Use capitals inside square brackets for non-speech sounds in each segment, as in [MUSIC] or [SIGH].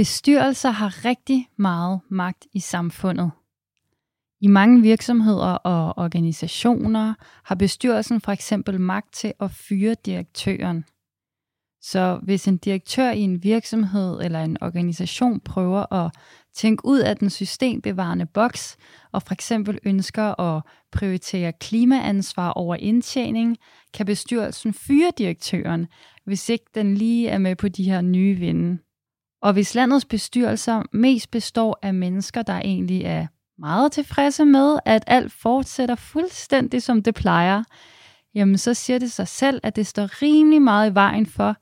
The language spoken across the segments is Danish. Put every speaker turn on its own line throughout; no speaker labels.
Bestyrelser har rigtig meget magt i samfundet. I mange virksomheder og organisationer har bestyrelsen for eksempel magt til at fyre direktøren. Så hvis en direktør i en virksomhed eller en organisation prøver at tænke ud af den systembevarende boks og for eksempel ønsker at prioritere klimaansvar over indtjening, kan bestyrelsen fyre direktøren, hvis ikke den lige er med på de her nye vinde. Og hvis landets bestyrelser mest består af mennesker, der egentlig er meget tilfredse med, at alt fortsætter fuldstændig som det plejer, jamen så siger det sig selv, at det står rimelig meget i vejen for,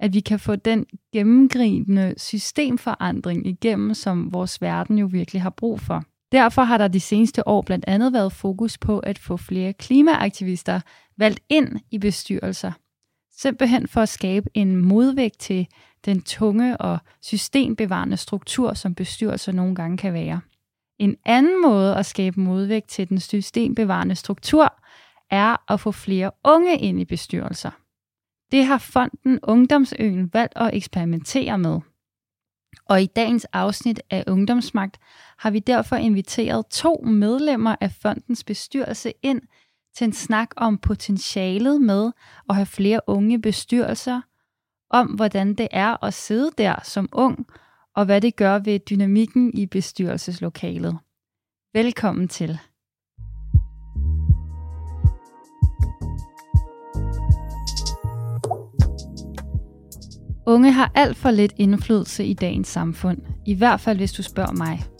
at vi kan få den gennemgribende systemforandring igennem, som vores verden jo virkelig har brug for. Derfor har der de seneste år blandt andet været fokus på at få flere klimaaktivister valgt ind i bestyrelser. Simpelthen for at skabe en modvægt til den tunge og systembevarende struktur, som bestyrelser nogle gange kan være. En anden måde at skabe modvægt til den systembevarende struktur er at få flere unge ind i bestyrelser. Det har fonden Ungdomsøen valgt at eksperimentere med. Og i dagens afsnit af Ungdomsmagt har vi derfor inviteret to medlemmer af fondens bestyrelse ind til en snak om potentialet med at have flere unge bestyrelser, om hvordan det er at sidde der som ung, og hvad det gør ved dynamikken i bestyrelseslokalet. Velkommen til. Unge har alt for lidt indflydelse i dagens samfund, i hvert fald hvis du spørger mig.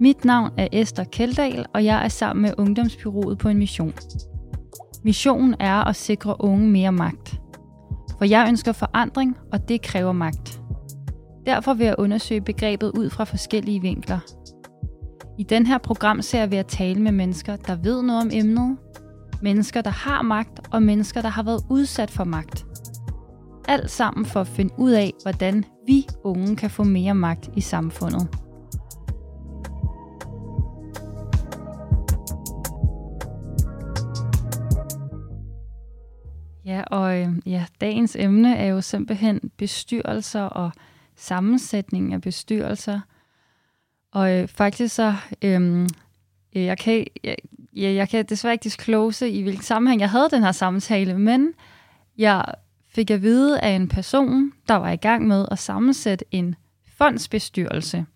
Mit navn er Esther Keldal, og jeg er sammen med Ungdomsbyrået på en mission. Missionen er at sikre unge mere magt. For jeg ønsker forandring, og det kræver magt. Derfor vil jeg undersøge begrebet ud fra forskellige vinkler. I den her programserie vil jeg tale med mennesker, der ved noget om emnet, mennesker, der har magt, og mennesker, der har været udsat for magt – alt sammen for at finde ud af, hvordan vi unge kan få mere magt i samfundet. Ja, og øh, ja, dagens emne er jo simpelthen bestyrelser og sammensætning af bestyrelser. Og øh, faktisk så, øhm, øh, jeg, kan, jeg, jeg kan desværre ikke disclose, i hvilken sammenhæng jeg havde den her samtale, men jeg fik at vide af en person, der var i gang med at sammensætte en fondsbestyrelse,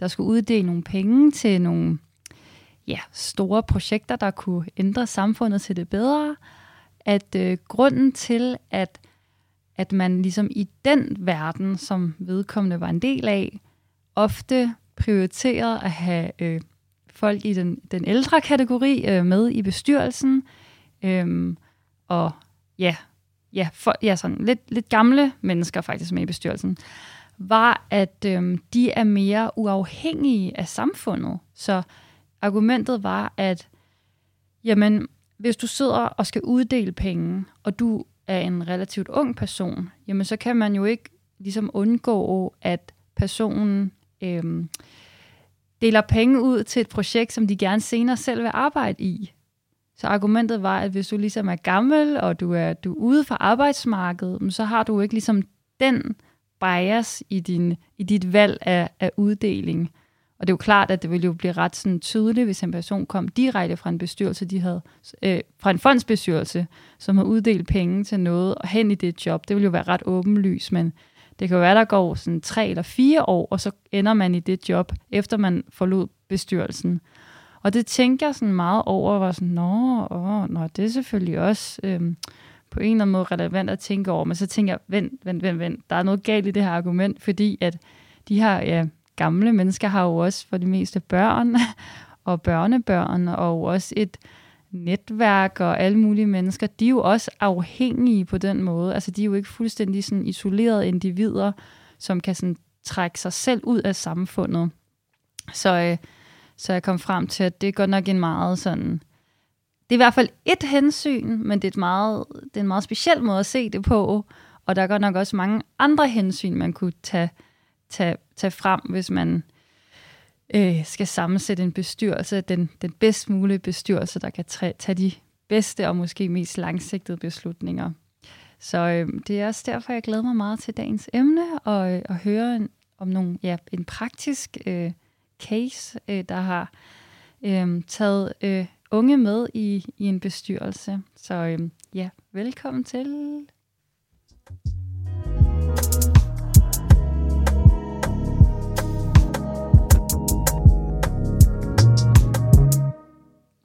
der skulle uddele nogle penge til nogle ja, store projekter, der kunne ændre samfundet til det bedre, at øh, grunden til, at, at man ligesom i den verden, som vedkommende var en del af, ofte prioriterede at have øh, folk i den, den ældre kategori øh, med i bestyrelsen, øh, og ja, ja, for, ja sådan lidt, lidt gamle mennesker faktisk med i bestyrelsen, var, at øh, de er mere uafhængige af samfundet. Så argumentet var, at jamen, hvis du sidder og skal uddele penge, og du er en relativt ung person, jamen så kan man jo ikke ligesom undgå, at personen øhm, deler penge ud til et projekt, som de gerne senere selv vil arbejde i. Så argumentet var, at hvis du ligesom er gammel, og du er, du er ude fra arbejdsmarkedet, så har du ikke ligesom den bias i, din, i dit valg af, af uddeling. Og det er jo klart, at det ville jo blive ret sådan tydeligt, hvis en person kom direkte fra en bestyrelse, de havde, øh, fra en fondsbestyrelse, som har uddelt penge til noget, og hen i det job. Det ville jo være ret åbenlyst, men det kan jo være, der går sådan tre eller fire år, og så ender man i det job, efter man forlod bestyrelsen. Og det tænker jeg sådan meget over, var sådan, nå, åh, nå, det er selvfølgelig også øhm, på en eller anden måde relevant at tænke over. Men så tænker jeg, vent, vent, vent, vent, der er noget galt i det her argument, fordi at de her ja, gamle mennesker har jo også for det meste børn [LAUGHS] og børnebørn, og også et netværk og alle mulige mennesker, de er jo også afhængige på den måde. Altså de er jo ikke fuldstændig sådan isolerede individer, som kan sådan trække sig selv ud af samfundet. Så øh, så jeg kom frem til, at det er godt nok en meget sådan... Det er i hvert fald et hensyn, men det er, et meget, det er en meget speciel måde at se det på. Og der er godt nok også mange andre hensyn, man kunne tage, tage, tage frem, hvis man øh, skal sammensætte en bestyrelse, den, den bedst mulige bestyrelse, der kan tage de bedste og måske mest langsigtede beslutninger. Så øh, det er også derfor, jeg glæder mig meget til dagens emne og, øh, og høre en, om nogle, ja, en praktisk øh, case, øh, der har øh, taget øh, unge med i, i en bestyrelse. Så øh, ja, velkommen til.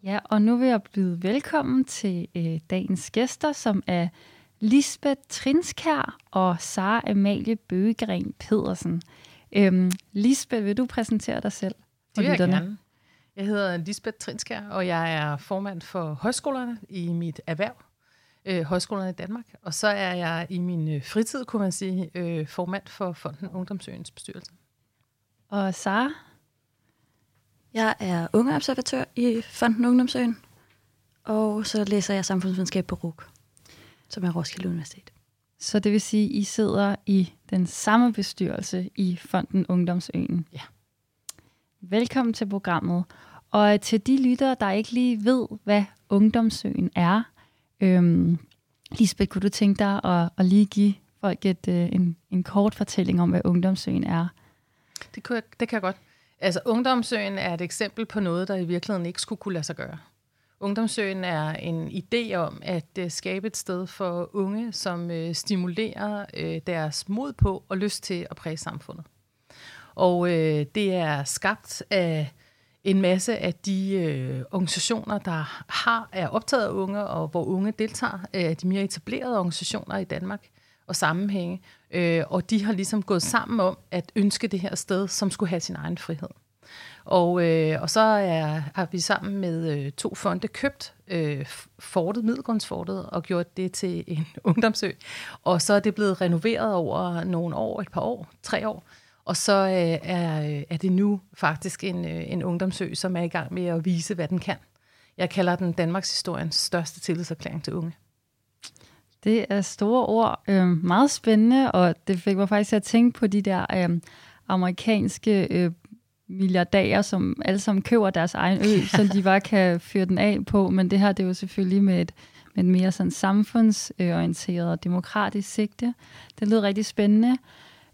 Ja, og nu vil jeg byde velkommen til øh, dagens gæster, som er Lisbeth Trinskær og Sara Amalie Bøgegren Pedersen. Øhm, Lisbeth, vil du præsentere dig selv?
Det vil jeg gerne. Jeg hedder Lisbeth Trinskær, og jeg er formand for højskolerne i mit erhverv, øh, højskolerne i Danmark. Og så er jeg i min øh, fritid, kunne man sige, øh, formand for Fonden Ungdomsøens bestyrelse.
Og Sara?
Jeg er ungeobservatør i Fonden Ungdomsøen, og så læser jeg samfundsvidenskab på RUK, som er Roskilde Universitet.
Så det vil sige, at I sidder i den samme bestyrelse i Fonden Ungdomsøen?
Ja.
Velkommen til programmet. Og til de lyttere, der ikke lige ved, hvad Ungdomsøen er, øhm, Lisbeth, kunne du tænke dig at, at lige give folk et, øh, en, en kort fortælling om, hvad Ungdomsøen er?
Det, kunne jeg, det kan jeg godt. Altså, Ungdomsøen er et eksempel på noget, der i virkeligheden ikke skulle kunne lade sig gøre. Ungdomsøen er en idé om at øh, skabe et sted for unge, som øh, stimulerer øh, deres mod på og lyst til at præge samfundet. Og øh, det er skabt af en masse af de øh, organisationer, der har er optaget af unge, og hvor unge deltager, øh, de mere etablerede organisationer i Danmark og sammenhænge. øh, og de har ligesom gået sammen om at ønske det her sted, som skulle have sin egen frihed. Og, øh, og så er, har vi sammen med øh, to fonde købt øh, fortet, Middelgrundsfortet, og gjort det til en [LAUGHS] ungdomsø. Og så er det blevet renoveret over nogle år, et par år, tre år. Og så øh, er, øh, er det nu faktisk en, øh, en ungdomsø, som er i gang med at vise, hvad den kan. Jeg kalder den Danmarks historiens største tillidserklæring til unge.
Det er store ord. Øh, meget spændende, og det fik mig faktisk til at tænke på de der øh, amerikanske øh, milliardærer, som alle sammen køber deres egen ø, [LAUGHS] så de bare kan fyre den af på. Men det her det er jo selvfølgelig med et, med et mere sådan samfundsorienteret og demokratisk sigte. Det lyder rigtig spændende.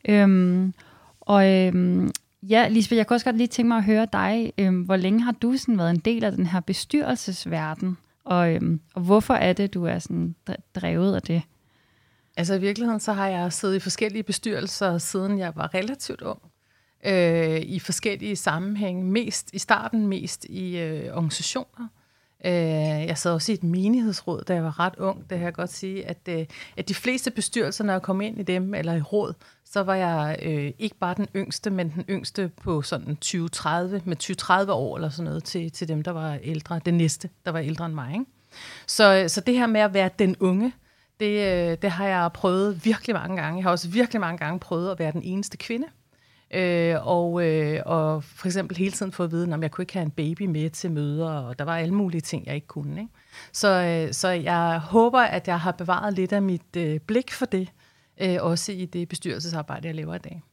Øhm, og øhm, ja, Lisbeth, jeg kunne også godt lige tænke mig at høre dig. Øhm, hvor længe har du sådan været en del af den her bestyrelsesverden? Og, øhm, og hvorfor er det, du er sådan drevet af det?
Altså i virkeligheden, så har jeg siddet i forskellige bestyrelser, siden jeg var relativt ung øh, i forskellige sammenhænge. Mest i starten, mest i øh, organisationer. Øh, jeg sad også i et menighedsråd, da jeg var ret ung. Det kan jeg godt sige, at, øh, at de fleste bestyrelser, når jeg kom ind i dem, eller i råd, så var jeg øh, ikke bare den yngste, men den yngste på sådan 20-30, med 20-30 år eller sådan noget, til, til dem, der var ældre. Den næste, der var ældre end mig. Ikke? Så, så det her med at være den unge, det, øh, det har jeg prøvet virkelig mange gange. Jeg har også virkelig mange gange prøvet at være den eneste kvinde. Øh, og, øh, og for eksempel hele tiden få at vide, at jeg kunne ikke have en baby med til møder, og der var alle mulige ting, jeg ikke kunne. Ikke? Så, øh, så jeg håber, at jeg har bevaret lidt af mit øh, blik for det, øh, også i det bestyrelsesarbejde, jeg laver i dag.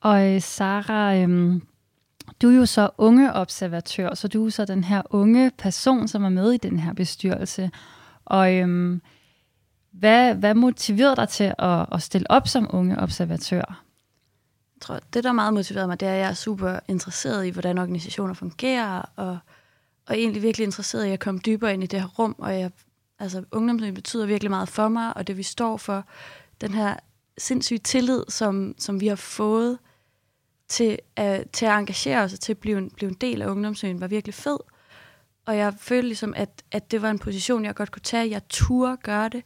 Og øh, Sara, øh, du er jo så unge observatør, så du er så den her unge person, som er med i den her bestyrelse. Og øh, hvad, hvad motiverede dig til at, at stille op som unge observatør?
Tror, det, der meget motiverede mig, det er, at jeg er super interesseret i, hvordan organisationer fungerer, og, og egentlig virkelig interesseret i at komme dybere ind i det her rum. Og jeg, altså, ungdomslivet betyder virkelig meget for mig, og det vi står for, den her sindssyge tillid, som, som vi har fået til at, til at engagere os og til at blive en, blive en del af ungdomsøen, var virkelig fed. Og jeg følte ligesom, at, at det var en position, jeg godt kunne tage. Jeg turde gøre det,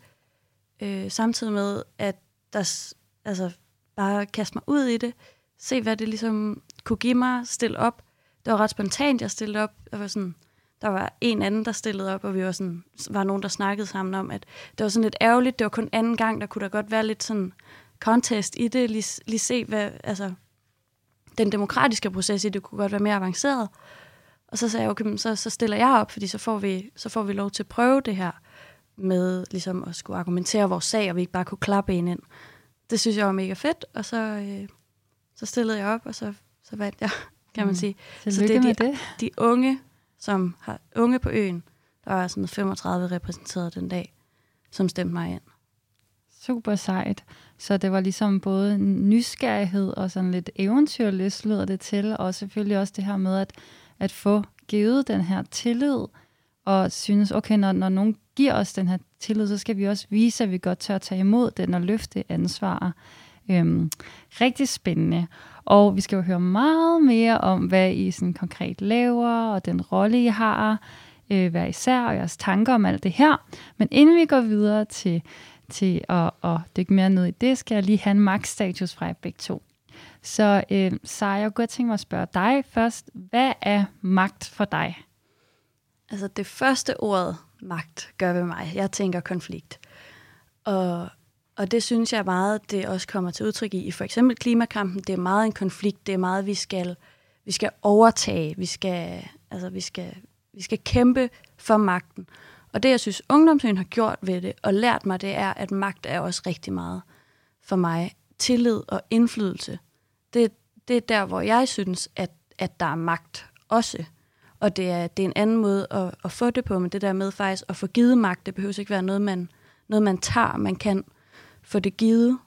øh, samtidig med, at der, altså, bare kaste mig ud i det, se hvad det ligesom kunne give mig, stille op. Det var ret spontant, jeg stillede op. Jeg var, sådan, der var en anden, der stillede op, og vi var, sådan, var nogen, der snakkede sammen om, at det var sådan lidt ærgerligt. Det var kun anden gang, der kunne der godt være lidt sådan contest i det. Lige, lige se, hvad, altså, den demokratiske proces i det kunne godt være mere avanceret. Og så sagde jeg, okay, så, så stiller jeg op, fordi så får, vi, så får vi lov til at prøve det her med ligesom at skulle argumentere vores sag, og vi ikke bare kunne klappe en ind det synes jeg var mega fedt, og så, øh, så stillede jeg op, og så, så vandt jeg, [LAUGHS] kan man mm. sige.
Så det er de, det.
de unge, som har unge på øen, der var sådan 35 repræsenteret den dag, som stemte mig ind.
super sejt. Så det var ligesom både nysgerrighed og sådan lidt eventyrlyst, lyder det til, og selvfølgelig også det her med at, at få givet den her tillid, og synes, okay, når, når nogen giver os den her tillid, så skal vi også vise, at vi godt tør at tage imod den og løfte ansvar. Øhm, rigtig spændende. Og vi skal jo høre meget mere om, hvad I sådan konkret laver, og den rolle, I har, øh, hver især, og jeres tanker om alt det her. Men inden vi går videre til, til at, at dykke mere ned i det, skal jeg lige have en max-status fra jer begge to. Så øh, Sara, jeg kunne godt tænke mig at spørge dig først. Hvad er magt for dig?
Altså det første ord, magt, gør ved mig. Jeg tænker konflikt. Og, og det synes jeg meget, det også kommer til udtryk i. For eksempel klimakampen, det er meget en konflikt. Det er meget, vi skal, vi skal overtage. Vi skal, altså, vi, skal, vi skal kæmpe for magten. Og det, jeg synes, ungdomsøen har gjort ved det, og lært mig, det er, at magt er også rigtig meget for mig. Tillid og indflydelse. Det, det er der, hvor jeg synes, at, at der er magt også. Og det er, det er en anden måde at, at få det på, men det der med faktisk at få givet magt, det behøver ikke være noget, man, noget, man tager, man kan få det givet.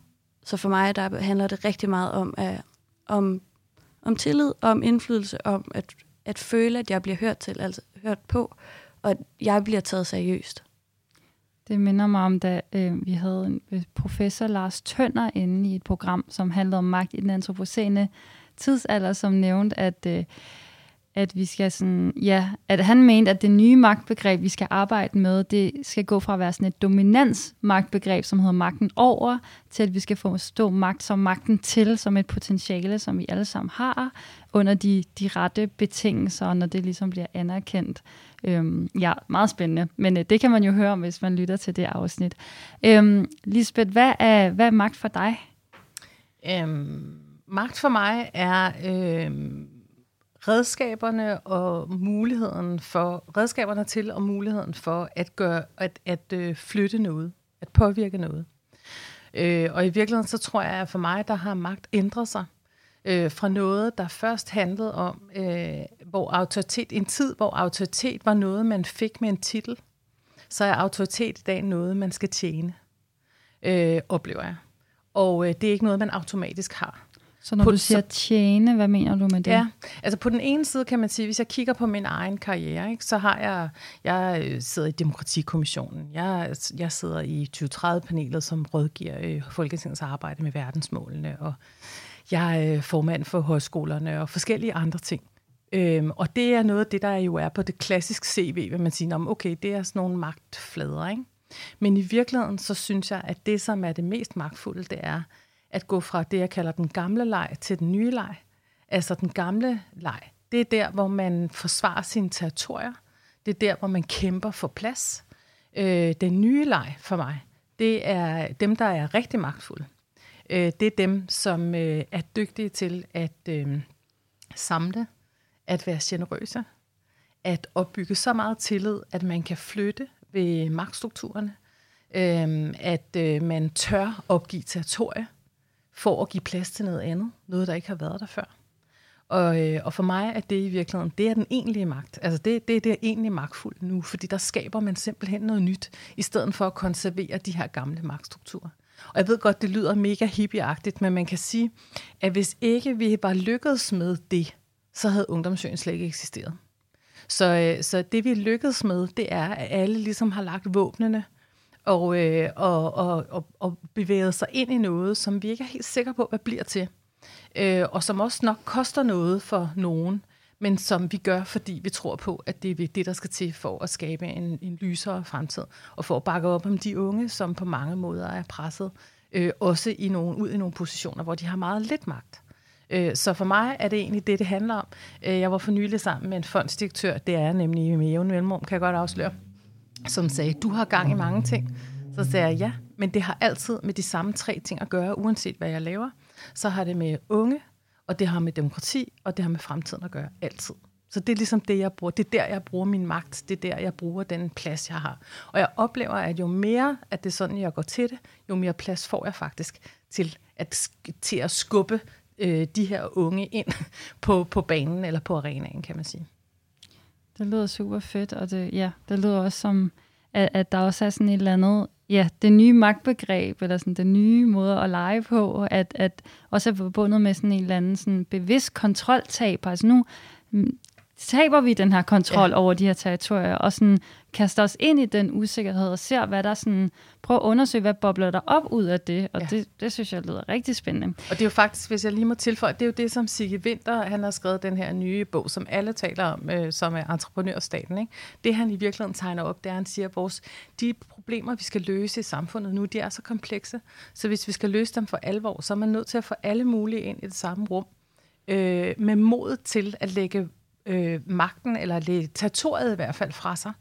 Så for mig, der handler det rigtig meget om, at, om, om tillid, om indflydelse, om at, at føle, at jeg bliver hørt til, altså hørt på, og at jeg bliver taget seriøst.
Det minder mig om, da øh, vi havde en øh, professor Lars Tønder inde i et program, som handlede om magt i den antropocene tidsalder, som nævnte, at øh, at vi skal sådan, ja, at han mente, at det nye magtbegreb, vi skal arbejde med, det skal gå fra at være sådan et dominansmagtbegreb, som hedder magten over, til at vi skal forstå magt som magten til, som et potentiale, som vi alle sammen har, under de, de rette betingelser, når det ligesom bliver anerkendt. Øhm, ja, meget spændende, men øh, det kan man jo høre om, hvis man lytter til det afsnit. Øhm, Lisbeth, hvad er, hvad er magt for dig?
Øhm, magt for mig er... Øhm redskaberne og muligheden for redskaberne til og muligheden for at gøre at, at øh, flytte noget, at påvirke noget. Øh, og i virkeligheden så tror jeg, at for mig der har magt ændret sig øh, fra noget, der først handlede om, øh, hvor autoritet, en tid, hvor autoritet var noget, man fik med en titel, så er autoritet i dag noget, man skal tjene, øh, oplever jeg. Og øh, det er ikke noget, man automatisk har.
Så når på, du siger tjene, hvad mener du med det?
Ja, altså på den ene side kan man sige, hvis jeg kigger på min egen karriere, ikke, så har jeg, jeg øh, sidder i Demokratikommissionen, jeg, jeg sidder i 2030-panelet, som rådgiver øh, Folketingets arbejde med verdensmålene, og jeg er formand for højskolerne og forskellige andre ting. Øhm, og det er noget af det, der jo er på det klassiske CV, vil man sige, om okay, det er sådan nogle magtflader, ikke? Men i virkeligheden, så synes jeg, at det, som er det mest magtfulde, det er, at gå fra det, jeg kalder den gamle leg, til den nye leg. Altså den gamle leg, det er der, hvor man forsvarer sine territorier. Det er der, hvor man kæmper for plads. Øh, den nye leg for mig, det er dem, der er rigtig magtfulde. Øh, det er dem, som øh, er dygtige til at øh, samle, at være generøse, at opbygge så meget tillid, at man kan flytte ved magtstrukturerne, øh, at øh, man tør opgive territorier, for at give plads til noget andet, noget der ikke har været der før. Og, øh, og for mig er det i virkeligheden, det er den egentlige magt. Altså det, det, det er egentlig magtfuldt nu, fordi der skaber man simpelthen noget nyt, i stedet for at konservere de her gamle magtstrukturer. Og jeg ved godt, det lyder mega hippieagtigt, men man kan sige, at hvis ikke vi bare lykkedes med det, så havde ungdomsøen slet ikke eksisteret. Så, øh, så det vi lykkedes med, det er, at alle ligesom har lagt våbnene og, øh, og, og, og, og bevæget sig ind i noget, som vi ikke er helt sikre på, hvad bliver til. Øh, og som også nok koster noget for nogen, men som vi gør, fordi vi tror på, at det er det, der skal til for at skabe en, en lysere fremtid, og for at bakke op om de unge, som på mange måder er presset, øh, også i nogle, ud i nogle positioner, hvor de har meget lidt magt. Øh, så for mig er det egentlig det, det handler om. Øh, jeg var for nylig sammen med en fondsdirektør, det er nemlig med jævn mellemrum, kan jeg godt afsløre, som sagde, du har gang i mange ting. Så sagde jeg, ja, men det har altid med de samme tre ting at gøre, uanset hvad jeg laver. Så har det med unge, og det har med demokrati, og det har med fremtiden at gøre, altid. Så det er ligesom det, jeg bruger. Det er der, jeg bruger min magt. Det er der, jeg bruger den plads, jeg har. Og jeg oplever, at jo mere, at det er sådan, jeg går til det, jo mere plads får jeg faktisk til at, til at skubbe øh, de her unge ind [LAUGHS] på, på banen eller på arenaen, kan man sige.
Det lyder super fedt, og det, ja, det lyder også som, at, at der også er sådan et eller andet ja, det nye magtbegreb, eller sådan den nye måde at lege på, at, at også er forbundet med sådan en eller anden sådan bevidst kontroltab. Altså nu taber vi den her kontrol ja. over de her territorier, og sådan kaster os ind i den usikkerhed, og ser, hvad der sådan, prøver at undersøge, hvad bobler der op ud af det, og ja. det, det synes jeg lyder rigtig spændende.
Og det er jo faktisk, hvis jeg lige må tilføje, det er jo det, som Sigge Winter, han har skrevet den her nye bog, som alle taler om, øh, som er entreprenørstaten. Ikke? Det han i virkeligheden tegner op, det er, han siger, at vores, de problemer, vi skal løse i samfundet nu, de er så komplekse, så hvis vi skal løse dem for alvor, så er man nødt til at få alle mulige ind i det samme rum, øh, med mod til at lægge øh, magten, eller lidt territoriet i hvert fald fra sig,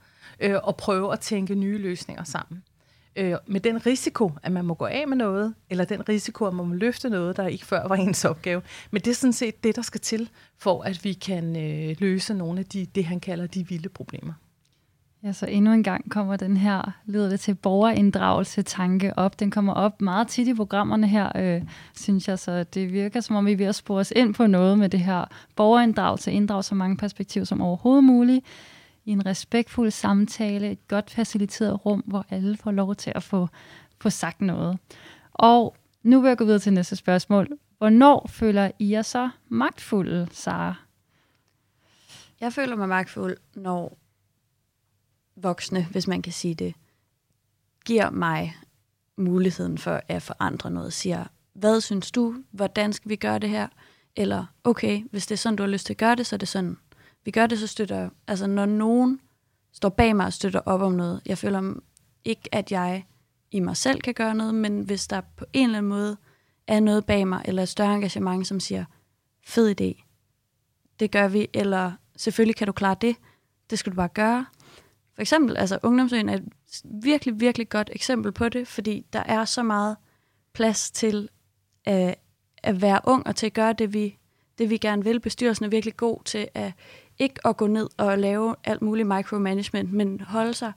øh, og prøve at tænke nye løsninger sammen. Øh, med den risiko, at man må gå af med noget, eller den risiko, at man må løfte noget, der ikke før var ens opgave. Men det er sådan set det, der skal til, for at vi kan øh, løse nogle af de, det, han kalder de vilde problemer.
Ja, så endnu en gang kommer den her, lyder det til borgerinddragelse tanke op. Den kommer op meget tit i programmerne her, øh, synes jeg, så det virker som om, vi er ved at spore os ind på noget med det her borgerinddragelse, inddrage så mange perspektiver som overhovedet muligt, i en respektfuld samtale, et godt faciliteret rum, hvor alle får lov til at få, få sagt noget. Og nu vil jeg gå videre til næste spørgsmål. Hvornår føler I jer så magtfulde, Sara?
Jeg føler mig magtfuld, når voksne, hvis man kan sige det, giver mig muligheden for at forandre noget, siger, hvad synes du, hvordan skal vi gøre det her? Eller, okay, hvis det er sådan, du har lyst til at gøre det, så er det sådan. Vi gør det, så støtter Altså, når nogen står bag mig og støtter op om noget, jeg føler ikke, at jeg i mig selv kan gøre noget, men hvis der på en eller anden måde er noget bag mig, eller et større engagement, som siger, fed idé, det gør vi, eller selvfølgelig kan du klare det, det skal du bare gøre, for eksempel, altså Ungdomsøen er et virkelig, virkelig godt eksempel på det, fordi der er så meget plads til øh, at være ung og til at gøre det, vi, det, vi gerne vil. Bestyrelsen er virkelig god til at ikke at gå ned og lave alt muligt micromanagement, men holde sig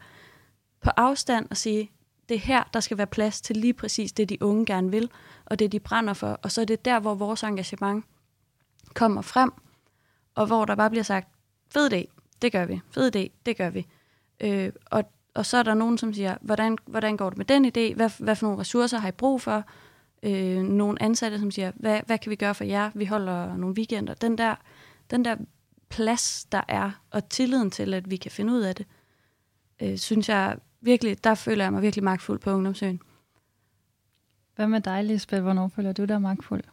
på afstand og sige, det er her, der skal være plads til lige præcis det, de unge gerne vil, og det, de brænder for. Og så er det der, hvor vores engagement kommer frem, og hvor der bare bliver sagt, fed idé, det gør vi, fed idé, det gør vi. Øh, og, og så er der nogen, som siger, hvordan, hvordan går det med den idé? Hvad, hvad for nogle ressourcer har I brug for? Øh, nogle ansatte, som siger, hvad, hvad kan vi gøre for jer? Vi holder nogle weekender. Den der, den der plads, der er, og tilliden til, at vi kan finde ud af det, øh, synes jeg virkelig, der føler jeg mig virkelig magtfuld på Ungdomsøen.
Hvad med dig, Lisbeth? Hvornår føler du dig magtfuld?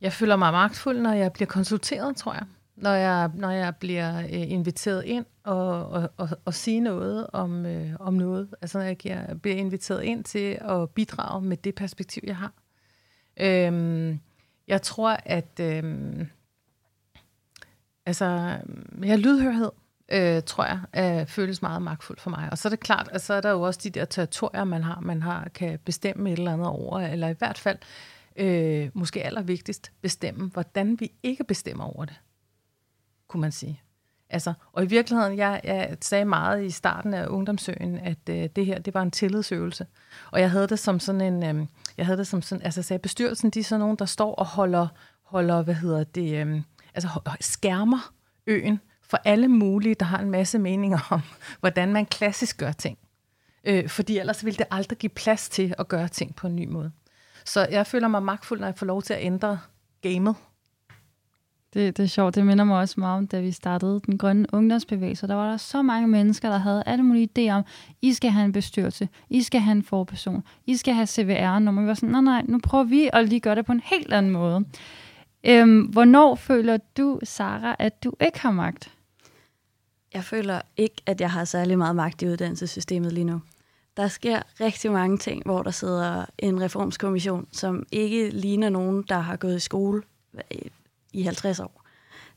Jeg føler mig magtfuld, når jeg bliver konsulteret, tror jeg når jeg, når jeg bliver øh, inviteret ind og, og, og, og sige noget om, øh, om noget. Altså når jeg giver, bliver inviteret ind til at bidrage med det perspektiv, jeg har. Øhm, jeg tror, at øhm, altså, ja, lydhørhed, øh, tror jeg, er, føles meget magtfuldt for mig. Og så er det klart, at så er der jo også de der territorier, man har, man har kan bestemme et eller andet over, eller i hvert fald, øh, måske allervigtigst, bestemme, hvordan vi ikke bestemmer over det kunne man sige. Altså, og i virkeligheden, jeg, jeg sagde meget i starten af ungdomsøen, at øh, det her, det var en tillidsøvelse. Og jeg havde det som sådan en, øh, jeg havde det som sådan, altså sagde bestyrelsen, de er sådan nogen, der står og holder, holder hvad hedder det, øh, altså skærmer øen for alle mulige, der har en masse meninger om, [LAUGHS] hvordan man klassisk gør ting. Øh, fordi ellers ville det aldrig give plads til at gøre ting på en ny måde. Så jeg føler mig magtfuld, når jeg får lov til at ændre gamet
det, det er sjovt. Det minder mig også meget om, da vi startede den grønne ungdomsbevægelse. Der var der så mange mennesker, der havde alle mulige idéer om, I skal have en bestyrelse, I skal have en forperson, I skal have CVR-nummer. Vi var sådan, nej, nej, nu prøver vi at lige gøre det på en helt anden måde. Øhm, hvornår føler du, Sara, at du ikke har magt?
Jeg føler ikke, at jeg har særlig meget magt i uddannelsessystemet lige nu. Der sker rigtig mange ting, hvor der sidder en reformskommission, som ikke ligner nogen, der har gået i skole i 50 år.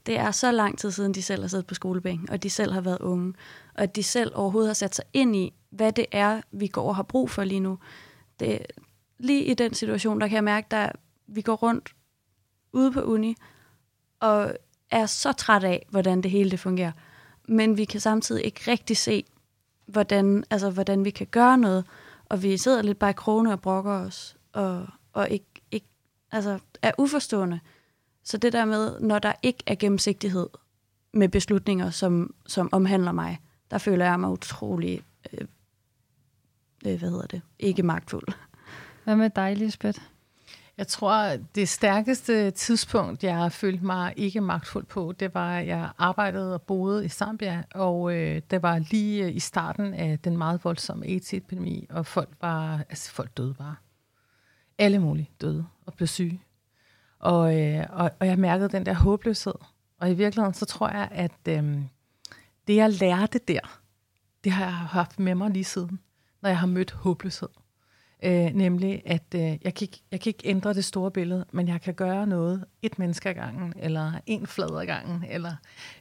Det er så lang tid siden, de selv har siddet på skolebænken, og de selv har været unge, og at de selv overhovedet har sat sig ind i, hvad det er, vi går og har brug for lige nu. Det, lige i den situation, der kan jeg mærke, at vi går rundt ude på uni, og er så træt af, hvordan det hele det fungerer. Men vi kan samtidig ikke rigtig se, hvordan, altså, hvordan vi kan gøre noget, og vi sidder lidt bare i krone og brokker os, og, og ikke, ikke, altså, er uforstående. Så det der med, når der ikke er gennemsigtighed med beslutninger, som, som omhandler mig, der føler jeg mig utrolig øh, øh, hvad hedder det, ikke magtfuld.
Hvad med dig, Lisbeth?
Jeg tror, det stærkeste tidspunkt, jeg følte mig ikke magtfuld på, det var, at jeg arbejdede og boede i Zambia, og øh, det var lige øh, i starten af den meget voldsomme AIDS-epidemi, og folk var, altså folk døde bare. Alle mulige døde og blev syge. Og, øh, og, og jeg mærkede den der håbløshed. Og i virkeligheden, så tror jeg, at øh, det, jeg lærte der, det har jeg haft med mig lige siden, når jeg har mødt håbløshed. Øh, nemlig, at øh, jeg, kan ikke, jeg kan ikke ændre det store billede, men jeg kan gøre noget et menneske ad gangen, eller en flad ad gangen. Eller,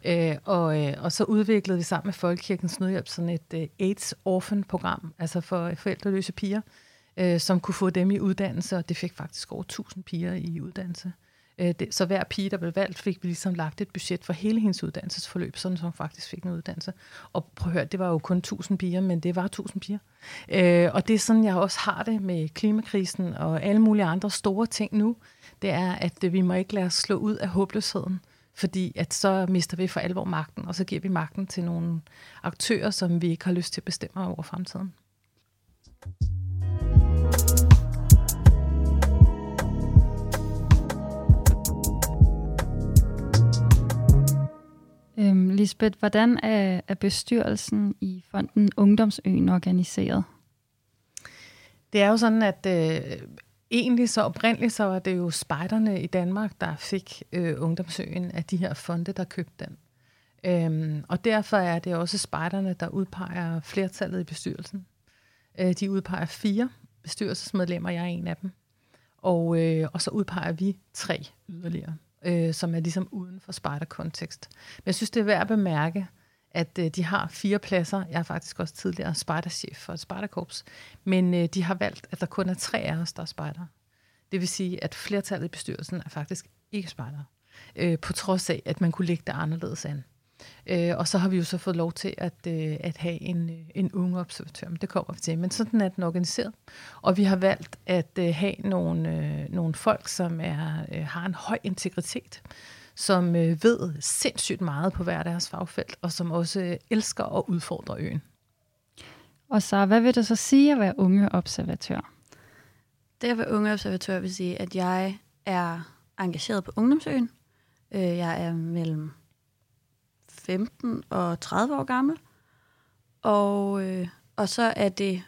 øh, og, øh, og så udviklede vi sammen med Folkekirkens Nødhjælp sådan et øh, AIDS-orphan-program, altså for forældreløse piger, øh, Øh, som kunne få dem i uddannelse, og det fik faktisk over 1000 piger i uddannelse. Øh, det, så hver pige, der blev valgt, fik vi ligesom lagt et budget for hele hendes uddannelsesforløb, sådan som hun faktisk fik en uddannelse. Og prøv at høre, det var jo kun 1000 piger, men det var 1000 piger. Øh, og det er sådan, jeg også har det med klimakrisen og alle mulige andre store ting nu. Det er, at øh, vi må ikke lade os slå ud af håbløsheden fordi at så mister vi for alvor magten, og så giver vi magten til nogle aktører, som vi ikke har lyst til at bestemme over fremtiden.
Øhm, Lisbeth, hvordan er, er bestyrelsen i fonden Ungdomsøen organiseret?
Det er jo sådan, at øh, egentlig så oprindeligt så var det jo spejderne i Danmark, der fik øh, Ungdomsøen af de her fonde, der købte den. Øhm, og derfor er det også spejderne, der udpeger flertallet i bestyrelsen. Øh, de udpeger fire bestyrelsesmedlemmer, jeg er en af dem. Og, øh, og så udpeger vi tre yderligere øh, som er ligesom uden for spejderkontekst. Men jeg synes, det er værd at bemærke, at øh, de har fire pladser. Jeg er faktisk også tidligere spejderchef for et spejderkorps. Men øh, de har valgt, at der kun er tre af os, der er spejder. Det vil sige, at flertallet i bestyrelsen er faktisk ikke spejder. Øh, på trods af, at man kunne lægge det anderledes an. Øh, og så har vi jo så fået lov til at, øh, at have en, øh, en unge observatør, men det kommer vi til. Men sådan er den organiseret. Og vi har valgt at øh, have nogle, øh, nogle folk, som er, øh, har en høj integritet, som øh, ved sindssygt meget på hver deres fagfelt, og som også øh, elsker at udfordre øen.
Og så, hvad vil det så sige at være unge observatør?
Det at være unge observatør vil sige, at jeg er engageret på Ungdomsøen. Øh, jeg er mellem 15 og 30 år gammel. Og, øh, og så er det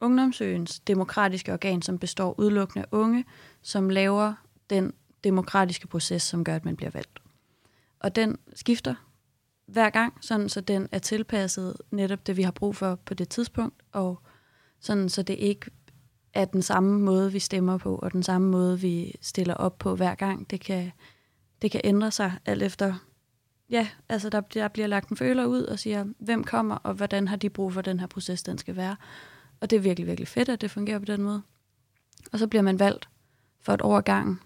Ungdomsøens demokratiske organ, som består udelukkende af unge, som laver den demokratiske proces, som gør, at man bliver valgt. Og den skifter hver gang, sådan så den er tilpasset netop det, vi har brug for på det tidspunkt, og sådan så det ikke er den samme måde, vi stemmer på, og den samme måde, vi stiller op på hver gang. Det kan, det kan ændre sig alt efter ja, altså der, der bliver lagt en føler ud og siger, hvem kommer, og hvordan har de brug for, den her proces, den skal være. Og det er virkelig, virkelig fedt, at det fungerer på den måde. Og så bliver man valgt for et overgang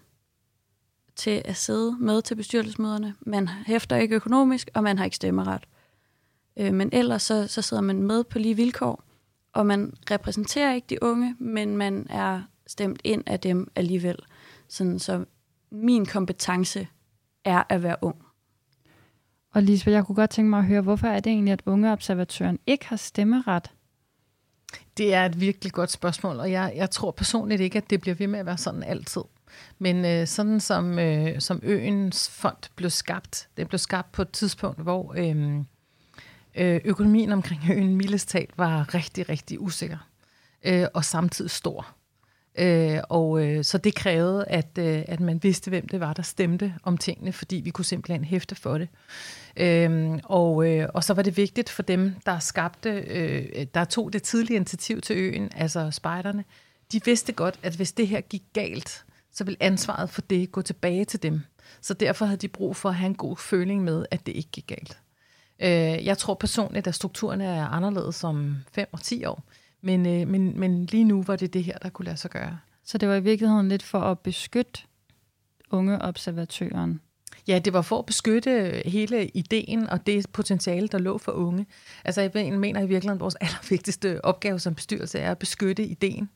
til at sidde med til bestyrelsesmøderne. Man hæfter ikke økonomisk, og man har ikke stemmeret. Øh, men ellers så, så sidder man med på lige vilkår, og man repræsenterer ikke de unge, men man er stemt ind af dem alligevel. Sådan, så min kompetence er at være ung.
Og Lisbeth, jeg kunne godt tænke mig at høre, hvorfor er det egentlig, at ungeobservatøren ikke har stemmeret?
Det er et virkelig godt spørgsmål, og jeg, jeg tror personligt ikke, at det bliver ved med at være sådan altid. Men øh, sådan som, øh, som Øens fond blev skabt, det blev skabt på et tidspunkt, hvor øh, øh, økonomien omkring øen Millestal var rigtig, rigtig usikker øh, og samtidig stor. Øh, og øh, så det krævede, at, øh, at man vidste, hvem det var, der stemte om tingene, fordi vi kunne simpelthen hæfte for det. Øhm, og, øh, og så var det vigtigt for dem, der skabte, øh, der tog det tidlige initiativ til øen, altså spejderne, de vidste godt, at hvis det her gik galt, så ville ansvaret for det gå tilbage til dem. Så derfor havde de brug for at have en god føling med, at det ikke gik galt. Øh, jeg tror personligt, at strukturerne er anderledes om 5 og 10 år. Men, øh, men, men lige nu var det det her, der kunne lade sig gøre.
Så det var i virkeligheden lidt for at beskytte unge observatøren?
Ja, det var for at beskytte hele ideen og det potentiale, der lå for unge. Altså jeg mener i virkeligheden, at vores [LAUGHS] allervigtigste opgave som bestyrelse er at beskytte ideen.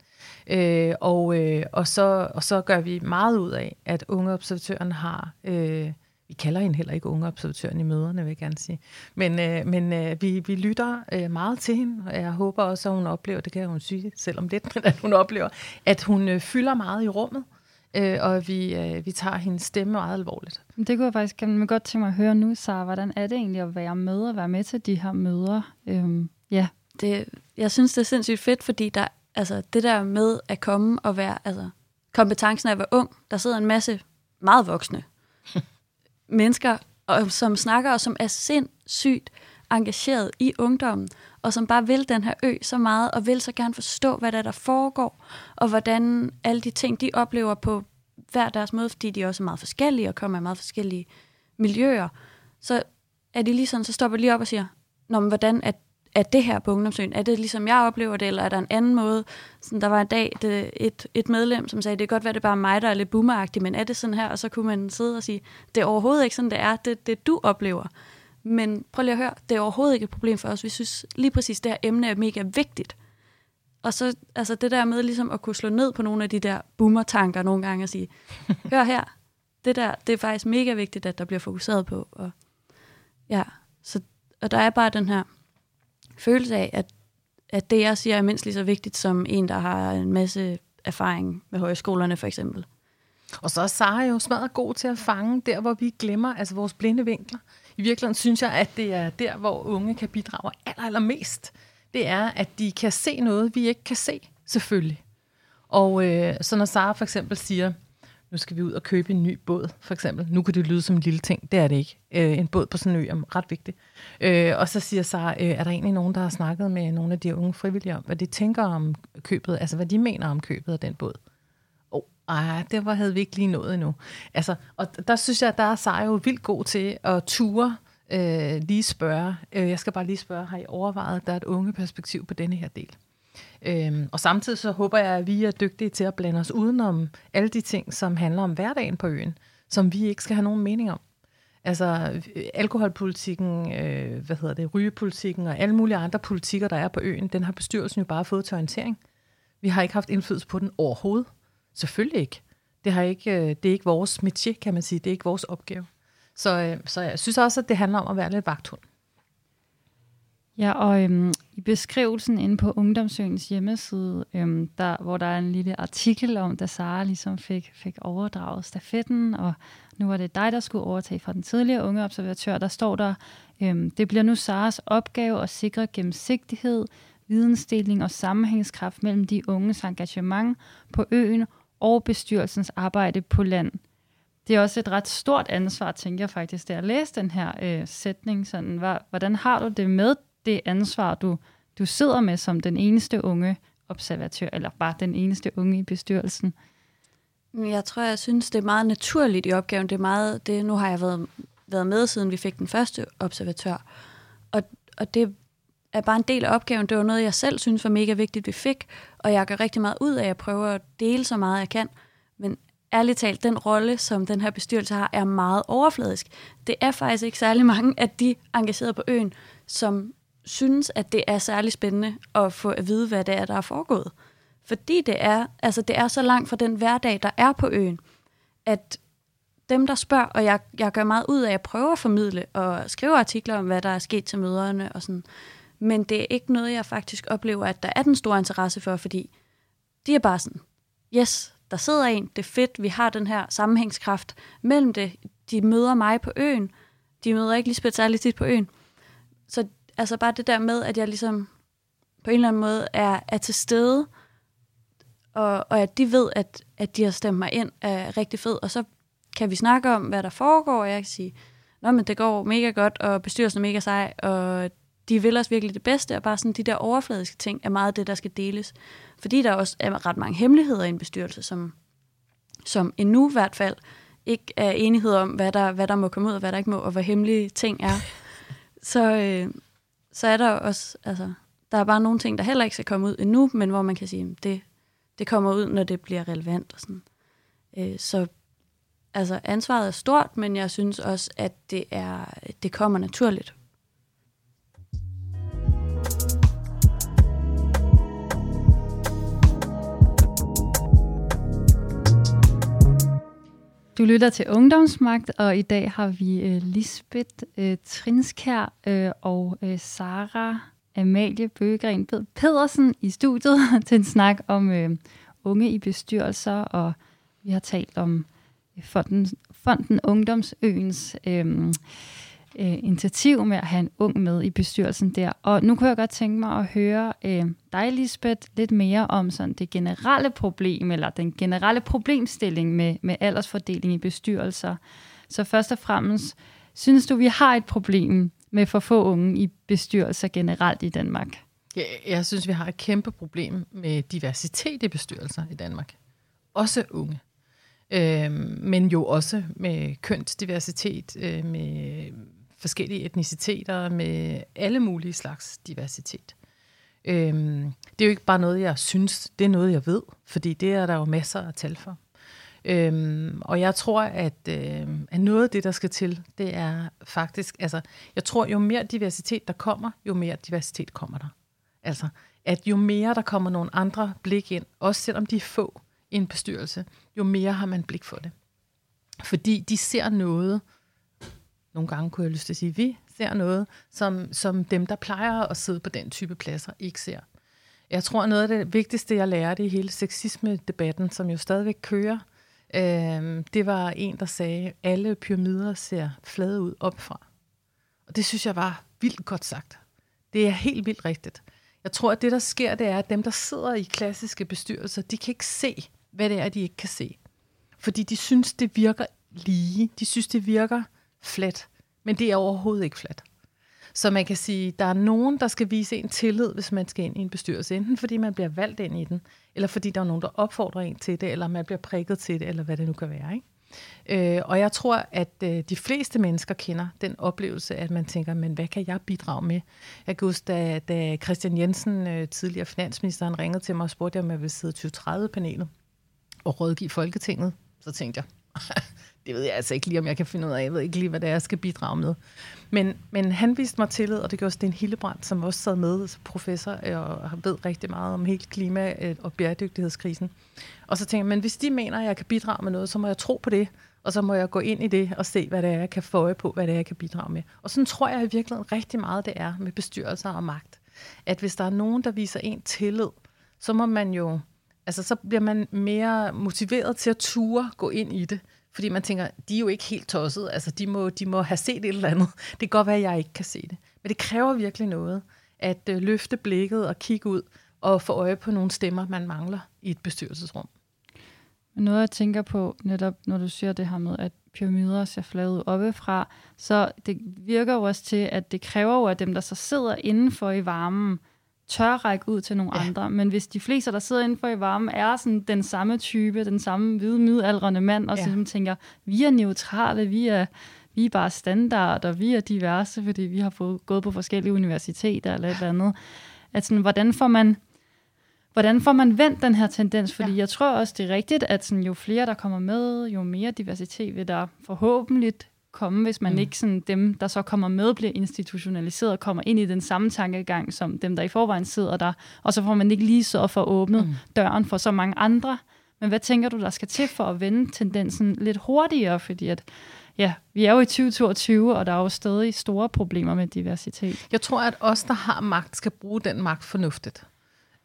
Øh, og, øh, og, så, og så gør vi meget ud af, at unge observatøren har øh, vi kalder hende heller ikke unge observatøren i møderne, vil jeg gerne sige. Men, øh, men øh, vi, vi lytter øh, meget til hende, og jeg håber også, at hun oplever, det kan hun sige selvom lidt, [LAUGHS] men at hun oplever, at hun øh, fylder meget i rummet, øh, og vi, øh, vi tager hendes stemme meget alvorligt.
Det kunne jeg faktisk kan godt tænke mig at høre nu, Sara. Hvordan er det egentlig at være med og være med til de her møder? Øhm, ja.
Det, jeg synes, det er sindssygt fedt, fordi der, altså, det der med at komme og være, altså kompetencen af at være ung, der sidder en masse meget voksne [LAUGHS] mennesker, og, som snakker og som er sindssygt engageret i ungdommen, og som bare vil den her ø så meget, og vil så gerne forstå, hvad der, er, der foregår, og hvordan alle de ting, de oplever på hver deres måde, fordi de også er meget forskellige, og kommer i meget forskellige miljøer, så er de lige sådan, så stopper lige op og siger, Nå, men hvordan er er det her på ungdomsøen? Er det ligesom jeg oplever det, eller er der en anden måde? Sådan, der var en dag det, et, et medlem, som sagde, det kan godt være, det er bare mig, der er lidt boomeragtig, men er det sådan her? Og så kunne man sidde og sige, det er overhovedet ikke sådan, det er. Det det, du oplever. Men prøv lige at høre, det er overhovedet ikke et problem for os. Vi synes lige præcis, det her emne er mega vigtigt. Og så altså det der med ligesom at kunne slå ned på nogle af de der boomer-tanker nogle gange og sige, [LAUGHS] hør her, det der, det er faktisk mega vigtigt, at der bliver fokuseret på. Og, ja, så, og der er bare den her følelse af, at, at det, jeg siger, er mindst lige så vigtigt som en, der har en masse erfaring med højskolerne for eksempel.
Og så er Sara jo smadret god til at fange der, hvor vi glemmer altså vores blinde vinkler. I virkeligheden synes jeg, at det er der, hvor unge kan bidrage aller, allermest. Det er, at de kan se noget, vi ikke kan se, selvfølgelig. Og øh, så når Sara for eksempel siger, nu skal vi ud og købe en ny båd, for eksempel. Nu kan det lyde som en lille ting, det er det ikke. Øh, en båd på sådan en ø er ret vigtigt. Øh, og så siger Sara, øh, er der egentlig nogen, der har snakket med nogle af de unge frivillige om, hvad de tænker om købet, altså hvad de mener om købet af den båd? Åh, oh, ej, det var, havde vi ikke lige nået endnu. Altså, og der synes jeg, at der er Sara jo vildt god til at ture øh, lige spørge. Øh, jeg skal bare lige spørge, har I overvejet, at der er et unge perspektiv på denne her del? Øhm, og samtidig så håber jeg, at vi er dygtige til at blande os udenom alle de ting, som handler om hverdagen på øen, som vi ikke skal have nogen mening om. Altså øh, alkoholpolitikken, øh, hvad hedder det, rygepolitikken og alle mulige andre politikker, der er på øen, den har bestyrelsen jo bare fået til orientering. Vi har ikke haft indflydelse på den overhovedet. Selvfølgelig ikke. Det, har ikke, øh, det er ikke vores métier, kan man sige. Det er ikke vores opgave. Så, øh, så jeg synes også, at det handler om at være lidt vagthund.
Ja, og øhm, i beskrivelsen inde på Ungdomsøens hjemmeside, øhm, der, hvor der er en lille artikel om, da Sara ligesom fik, fik overdraget stafetten, og nu var det dig, der skulle overtage fra den tidligere unge observatør, der står der, øhm, det bliver nu Saras opgave at sikre gennemsigtighed, vidensdeling og sammenhængskraft mellem de unges engagement på øen og bestyrelsens arbejde på land. Det er også et ret stort ansvar, tænker jeg faktisk, da jeg læste den her øh, sætning. Sådan, hvordan har du det med det ansvar, du, du sidder med som den eneste unge observatør, eller bare den eneste unge i bestyrelsen?
Mm, jeg tror, jeg synes, det er meget naturligt i opgaven. Det er meget, det, nu har jeg været, været med, siden vi fik den første observatør. Og, og det er bare en del af opgaven. Det var noget, jeg selv synes var mega vigtigt, vi fik. Og jeg gør rigtig meget ud af at prøve at dele så meget, jeg kan. Men ærligt talt, den rolle, som den her bestyrelse har, er meget overfladisk. Det er faktisk ikke særlig mange af de engagerede på øen, som synes, at det er særlig spændende at få at vide, hvad det er, der er foregået. Fordi det er, altså det er så langt fra den hverdag, der er på øen, at dem, der spørger, og jeg, jeg gør meget ud af at prøve at formidle og skrive artikler om, hvad der er sket til møderne og sådan. Men det er ikke noget, jeg faktisk oplever, at der er den store interesse for, fordi de er bare sådan, yes, der sidder en, det er fedt, vi har den her sammenhængskraft mellem det. De møder mig på øen, de møder ikke Lisbeth særlig tit på øen. Så altså bare det der med, at jeg ligesom på en eller anden måde er, er til stede, og, og at de ved, at, at de har stemt mig ind, er rigtig fed. Og så kan vi snakke om, hvad der foregår, og jeg kan sige, Nå, men det går mega godt, og bestyrelsen er mega sej, og de vil os virkelig det bedste, og bare sådan de der overfladiske ting er meget det, der skal deles. Fordi der også er ret mange hemmeligheder i en bestyrelse, som, som endnu i hvert fald ikke er enighed om, hvad der, hvad der må komme ud, og hvad der ikke må, og hvad hemmelige ting er. Så, øh, så er der også, altså, der er bare nogle ting, der heller ikke skal komme ud endnu, men hvor man kan sige, at det, det kommer ud, når det bliver relevant. Og sådan. Øh, så altså, ansvaret er stort, men jeg synes også, at det, er, det kommer naturligt.
Du lytter til Ungdomsmagt, og i dag har vi uh, Lisbeth uh, Trinskær uh, og uh, Sara Amalie Bøgegren Pedersen i studiet [LAUGHS] til en snak om uh, unge i bestyrelser, og vi har talt om fonden, fonden Ungdomsøens uh, øh, initiativ med at have en ung med i bestyrelsen der. Og nu kunne jeg godt tænke mig at høre øh, dig, Lisbeth, lidt mere om sådan det generelle problem, eller den generelle problemstilling med, med aldersfordeling i bestyrelser. Så først og fremmest, synes du, vi har et problem med for få unge i bestyrelser generelt i Danmark?
Jeg, jeg synes, vi har et kæmpe problem med diversitet i bestyrelser i Danmark. Også unge. Øh, men jo også med kønsdiversitet, øh, med forskellige etniciteter, med alle mulige slags diversitet. Øhm, det er jo ikke bare noget, jeg synes, det er noget, jeg ved, fordi det er der jo masser af tal for. Øhm, og jeg tror, at, øhm, at noget af det, der skal til, det er faktisk, altså, jeg tror, jo mere diversitet der kommer, jo mere diversitet kommer der. Altså, at jo mere der kommer nogle andre blik ind, også selvom de er få i en bestyrelse, jo mere har man blik for det. Fordi de ser noget, nogle gange kunne jeg lyst til at sige, at vi ser noget, som, som dem, der plejer at sidde på den type pladser, ikke ser. Jeg tror, noget af det vigtigste, jeg lærte i hele sexisme-debatten, som jo stadigvæk kører, øh, det var en, der sagde, at alle pyramider ser flade ud opfra. Og det synes jeg var vildt godt sagt. Det er helt vildt rigtigt. Jeg tror, at det, der sker, det er, at dem, der sidder i klassiske bestyrelser, de kan ikke se, hvad det er, de ikke kan se. Fordi de synes, det virker lige. De synes, det virker flat. Men det er overhovedet ikke flat. Så man kan sige, der er nogen, der skal vise en tillid, hvis man skal ind i en bestyrelse. Enten fordi man bliver valgt ind i den, eller fordi der er nogen, der opfordrer en til det, eller man bliver prikket til det, eller hvad det nu kan være. Ikke? Øh, og jeg tror, at øh, de fleste mennesker kender den oplevelse, at man tænker, men hvad kan jeg bidrage med? Jeg kan huske, da, da Christian Jensen, øh, tidligere finansministeren, ringede til mig og spurgte, om jeg ville sidde 2030-panelet og rådgive Folketinget, så tænkte jeg, [LAUGHS] det ved jeg altså ikke lige, om jeg kan finde ud af. Jeg ved ikke lige, hvad det er, jeg skal bidrage med. Men, men han viste mig tillid, og det gjorde Sten Hillebrand, som også sad med som professor øh, og ved rigtig meget om hele klima- øh, og bæredygtighedskrisen. Og så tænkte jeg, men hvis de mener, at jeg kan bidrage med noget, så må jeg tro på det, og så må jeg gå ind i det og se, hvad det er, jeg kan få øje på, hvad det er, jeg kan bidrage med. Og sådan tror jeg i virkeligheden rigtig meget, det er med bestyrelser og magt. At hvis der er nogen, der viser en tillid, så må man jo, altså så bliver man mere motiveret til at ture gå ind i det. Fordi man tænker, de er jo ikke helt tosset. Altså, de må, de må have set et eller andet. Det kan godt være, at jeg ikke kan se det. Men det kræver virkelig noget, at øh, løfte blikket og kigge ud og få øje på nogle stemmer, man mangler i et bestyrelsesrum.
Men noget, jeg tænker på, netop når du siger det her med, at pyramider ser flade ud oppefra, så det virker jo også til, at det kræver jo, at dem, der så sidder indenfor i varmen, tør række ud til nogle ja. andre. Men hvis de fleste, der sidder indenfor i varme, er sådan den samme type, den samme hvide midaldrende mand, og ja. så tænker, vi er neutrale, vi er, vi er bare standard, og vi er diverse, fordi vi har fået, gået på forskellige universiteter eller et eller andet. At sådan, hvordan får man Hvordan får man vendt den her tendens? Fordi ja. jeg tror også, det er rigtigt, at sådan, jo flere der kommer med, jo mere diversitet vil der forhåbentlig komme, hvis man mm. ikke sådan, dem, der så kommer med, bliver institutionaliseret og kommer ind i den samme tankegang, som dem, der i forvejen sidder der, og så får man ikke lige så for åbnet mm. døren for så mange andre. Men hvad tænker du, der skal til for at vende tendensen lidt hurtigere? Fordi at, ja, vi er jo i 2022, og der er jo stadig store problemer med diversitet.
Jeg tror, at os, der har magt, skal bruge den magt fornuftigt.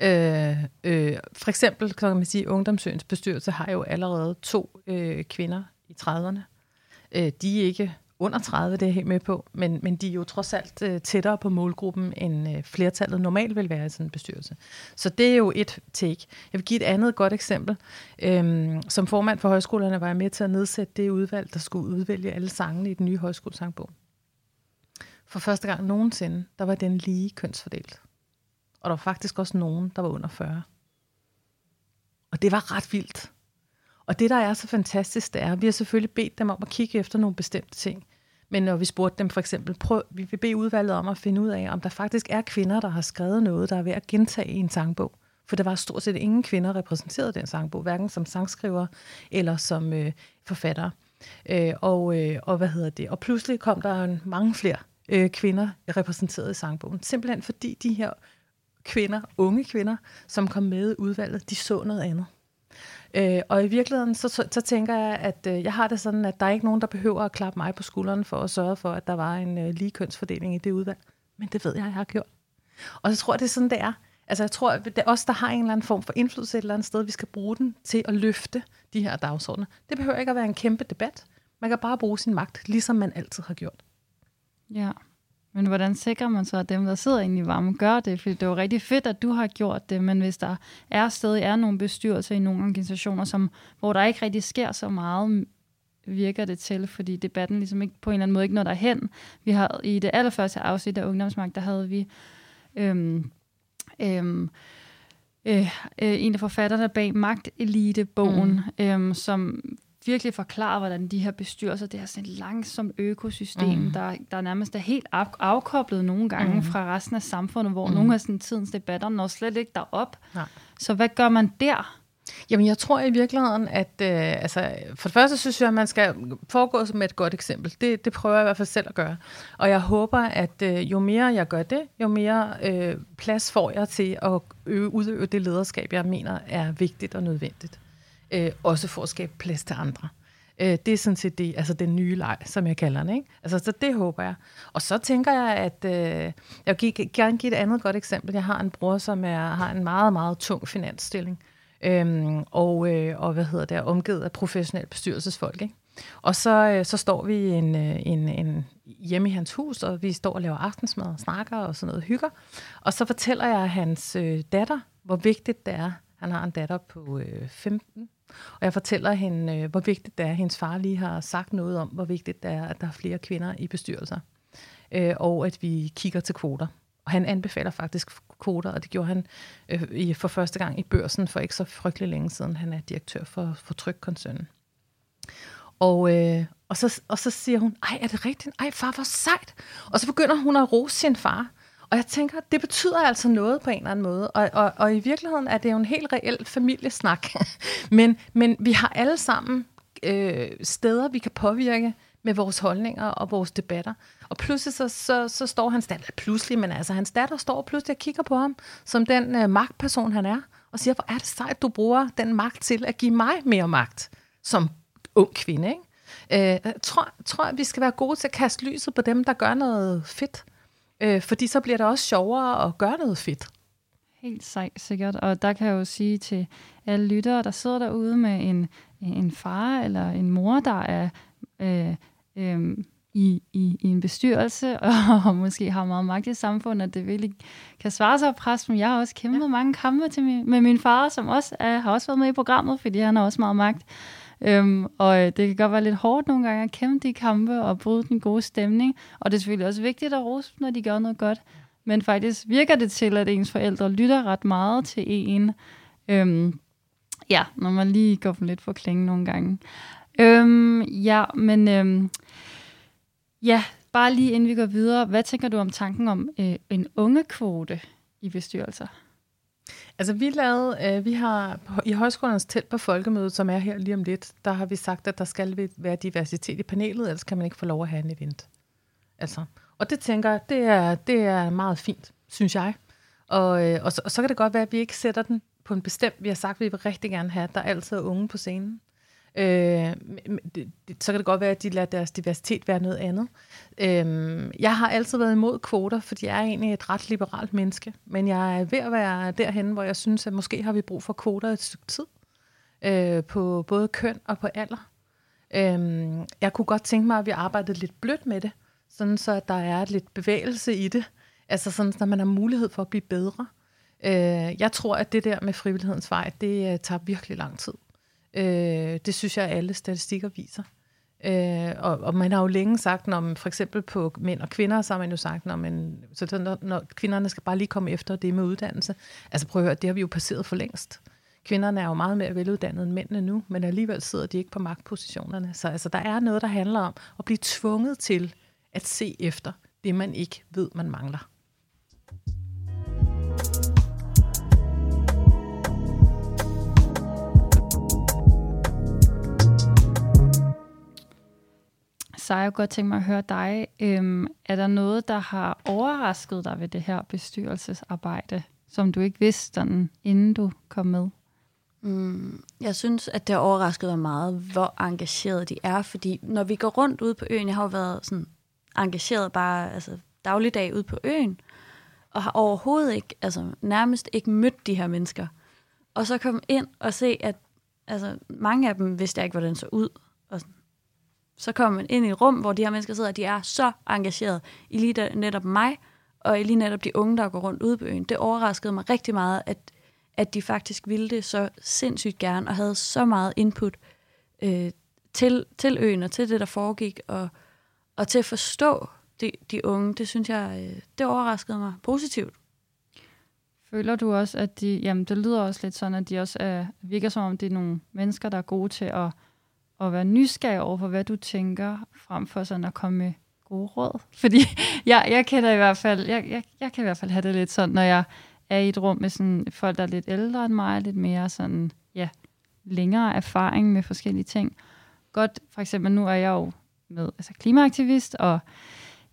Øh, øh, for eksempel kan man sige, at Ungdomsøens bestyrelse har jo allerede to øh, kvinder i 30'erne. Øh, de er ikke under 30, det er jeg helt med på, men, men de er jo trods alt øh, tættere på målgruppen, end øh, flertallet normalt vil være i sådan en bestyrelse. Så det er jo et take. Jeg vil give et andet godt eksempel. Øhm, som formand for højskolerne var jeg med til at nedsætte det udvalg, der skulle udvælge alle sangene i den nye højskolesangbog. For første gang nogensinde, der var den lige kønsfordelt. Og der var faktisk også nogen, der var under 40. Og det var ret vildt. Og det, der er så fantastisk, det er, at vi har selvfølgelig bedt dem om at kigge efter nogle bestemte ting. Men når vi spurgte dem for eksempel, prøv, vi vil bede udvalget om at finde ud af, om der faktisk er kvinder, der har skrevet noget, der er ved at gentage i en sangbog. For der var stort set ingen kvinder repræsenteret i den sangbog, hverken som sangskriver eller som øh, forfatter. Øh, og, øh, og hvad hedder det? Og pludselig kom der mange flere øh, kvinder repræsenteret i sangbogen. Simpelthen fordi de her kvinder, unge kvinder, som kom med i udvalget, de så noget andet. Øh, og i virkeligheden, så, så, så tænker jeg, at øh, jeg har det sådan, at der er ikke nogen, der behøver at klappe mig på skulderen for at sørge for, at der var en øh, lige kønsfordeling i det udvalg. Men det ved jeg, jeg har gjort. Og så tror jeg, det er sådan, det er. Altså jeg tror, at det er os, der har en eller anden form for indflydelse et eller andet sted, vi skal bruge den til at løfte de her dagsordner. Det behøver ikke at være en kæmpe debat. Man kan bare bruge sin magt, ligesom man altid har gjort.
Ja, men hvordan sikrer man så, at dem, der sidder inde i varmen, gør det? For det er jo rigtig fedt, at du har gjort det, men hvis der er stadig er nogle bestyrelser i nogle organisationer, som, hvor der ikke rigtig sker så meget, virker det til, fordi debatten ligesom ikke på en eller anden måde ikke når derhen. Vi har i det allerførste afsnit af Ungdomsmagt, der havde vi øhm, øhm, øh, øh, en af forfatterne bag Magtelite-bogen, mm. øhm, som virkelig forklarer, hvordan de her bestyrelser, det er sådan et langsomt økosystem, mm. der, der nærmest er helt af, afkoblet nogle gange mm. fra resten af samfundet, hvor mm. nogle af sådan, tidens debatter når slet ikke derop. Nej. Så hvad gør man der?
Jamen, jeg tror i virkeligheden, at øh, altså, for det første synes jeg, at man skal foregå med et godt eksempel. Det, det prøver jeg i hvert fald selv at gøre. Og jeg håber, at øh, jo mere jeg gør det, jo mere øh, plads får jeg til at øve, udøve det lederskab, jeg mener er vigtigt og nødvendigt. Øh, også for at skabe plads til andre. Øh, det er sådan set det, altså den nye leg, som jeg kalder den. Ikke? Altså, så det håber jeg. Og så tænker jeg, at øh, jeg vil gerne give et andet godt eksempel. Jeg har en bror, som er, har en meget, meget tung finansstilling. Øhm, og, øh, og hvad hedder det, omgivet af professionelle bestyrelsesfolk. Ikke? Og så, øh, så står vi en, øh, en, en, hjemme i hans hus, og vi står og laver aftensmad og snakker og sådan noget hygger. Og så fortæller jeg hans øh, datter, hvor vigtigt det er. Han har en datter på øh, 15, og jeg fortæller hende, øh, hvor vigtigt det er. Hendes far lige har sagt noget om, hvor vigtigt det er, at der er flere kvinder i bestyrelser. Øh, og at vi kigger til kvoter. Og han anbefaler faktisk kvoter, og det gjorde han øh, i, for første gang i børsen for ikke så frygtelig længe siden. Han er direktør for, for Trykkoncernen. Og, øh, og, så, og så siger hun, ej, er det rigtigt? Ej, far, hvor sejt. Og så begynder hun at rose sin far. Og jeg tænker, det betyder altså noget på en eller anden måde. Og, og, og i virkeligheden er det jo en helt reel familiesnak. [LAUGHS] men, men vi har alle sammen øh, steder, vi kan påvirke med vores holdninger og vores debatter. Og pludselig så, så, så står hans datter, pludselig, men altså hans datter står pludselig og kigger på ham, som den øh, magtperson han er, og siger, hvor er det sejt, du bruger den magt til at give mig mere magt, som ung kvinde, ikke? Øh, jeg tror, tror, at vi skal være gode til at kaste lyset på dem, der gør noget fedt. Øh, fordi så bliver det også sjovere at gøre noget fedt.
Helt sej, sikkert. Og der kan jeg jo sige til alle lyttere, der sidder derude med en, en far eller en mor, der er øh, øh, i, i, i en bestyrelse, [LAUGHS] og måske har meget magt i samfundet, at det virkelig kan svare sig at presse dem. Jeg har også kæmpet ja. mange kampe til min, med min far, som også er, har også været med i programmet, fordi han har også meget magt. Øhm, og øh, det kan godt være lidt hårdt nogle gange at kæmpe de kampe og bryde den gode stemning. Og det er selvfølgelig også vigtigt at rose når de gør noget godt. Men faktisk virker det til, at ens forældre lytter ret meget til en. Øhm, ja, når man lige går for lidt for klingen nogle gange. Øhm, ja, men øhm, ja, bare lige inden vi går videre. Hvad tænker du om tanken om øh, en ungekvote i bestyrelser?
Altså vi lavede, øh, vi har i højskolernes tæt på folkemødet, som er her lige om lidt, der har vi sagt, at der skal være diversitet i panelet, ellers kan man ikke få lov at have en event. Altså, og det tænker jeg, det er, det er meget fint, synes jeg. Og, øh, og, så, og så kan det godt være, at vi ikke sætter den på en bestemt, vi har sagt, at vi vil rigtig gerne have, at der altid er unge på scenen. Øh, det, det, så kan det godt være, at de lader deres diversitet være noget andet. Øh, jeg har altid været imod kvoter, fordi jeg er egentlig et ret liberalt menneske. Men jeg er ved at være derhen, hvor jeg synes, at måske har vi brug for kvoter et stykke tid. Øh, på både køn og på alder. Øh, jeg kunne godt tænke mig, at vi arbejdede lidt blødt med det, sådan så at der er lidt bevægelse i det. Altså sådan, at man har mulighed for at blive bedre. Øh, jeg tror, at det der med frivillighedens vej, det uh, tager virkelig lang tid. Øh, det synes jeg, alle statistikker viser. Øh, og, og man har jo længe sagt, når for eksempel på mænd og kvinder, så har man jo sagt, når, man, så når, når kvinderne skal bare lige komme efter det med uddannelse. Altså prøv at høre, det har vi jo passeret for længst. Kvinderne er jo meget mere veluddannede end mændene nu, men alligevel sidder de ikke på magtpositionerne. Så altså, der er noget, der handler om at blive tvunget til at se efter det, man ikke ved, man mangler.
Så jeg godt tænke mig at høre dig. Øhm, er der noget, der har overrasket dig ved det her bestyrelsesarbejde, som du ikke vidste, sådan, inden du kom med?
Mm, jeg synes, at det har overrasket mig meget, hvor engageret de er, fordi når vi går rundt ude på øen, jeg har jo været sådan engageret bare altså, dagligdag ude på øen, og har overhovedet ikke, altså nærmest ikke mødt de her mennesker. Og så kom ind og se, at altså, mange af dem vidste jeg ikke, hvordan så ud. Og så kommer man ind i et rum, hvor de her mennesker sidder, og de er så engageret i lige der, netop mig, og i lige netop de unge, der går rundt ude på øen. Det overraskede mig rigtig meget, at, at de faktisk ville det så sindssygt gerne, og havde så meget input øh, til, til øen, og til det, der foregik, og, og til at forstå de, de unge. Det synes jeg, øh, det overraskede mig positivt.
Føler du også, at de, jamen det lyder også lidt sådan, at de også er, virker som om, det er nogle mennesker, der er gode til at, at være nysgerrig over for, hvad du tænker, frem for sådan at komme med gode råd. [LAUGHS] Fordi jeg, jeg kender i hvert fald, jeg, jeg, jeg kan i hvert fald have det lidt sådan, når jeg er i et rum med sådan folk, der er lidt ældre end mig, lidt mere sådan, ja, længere erfaring med forskellige ting. Godt, for eksempel nu er jeg jo med altså klimaaktivist, og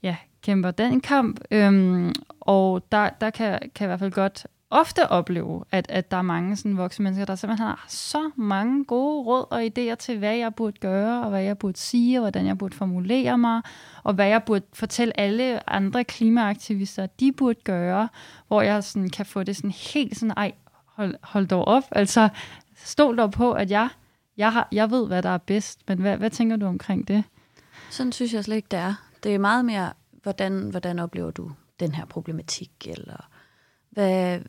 ja, kæmper den kamp. Øhm, og der, der kan, kan jeg i hvert fald godt ofte opleve, at, at der er mange sådan voksne mennesker, der simpelthen har så mange gode råd og idéer til, hvad jeg burde gøre, og hvad jeg burde sige, og hvordan jeg burde formulere mig, og hvad jeg burde fortælle alle andre klimaaktivister, de burde gøre, hvor jeg sådan kan få det sådan helt sådan, ej, hold, hold dog op, altså stol dog på, at jeg, jeg, har, jeg ved, hvad der er bedst, men hvad, hvad tænker du omkring det?
Sådan synes jeg slet ikke, det er. Det er meget mere, hvordan, hvordan oplever du den her problematik, eller hvad,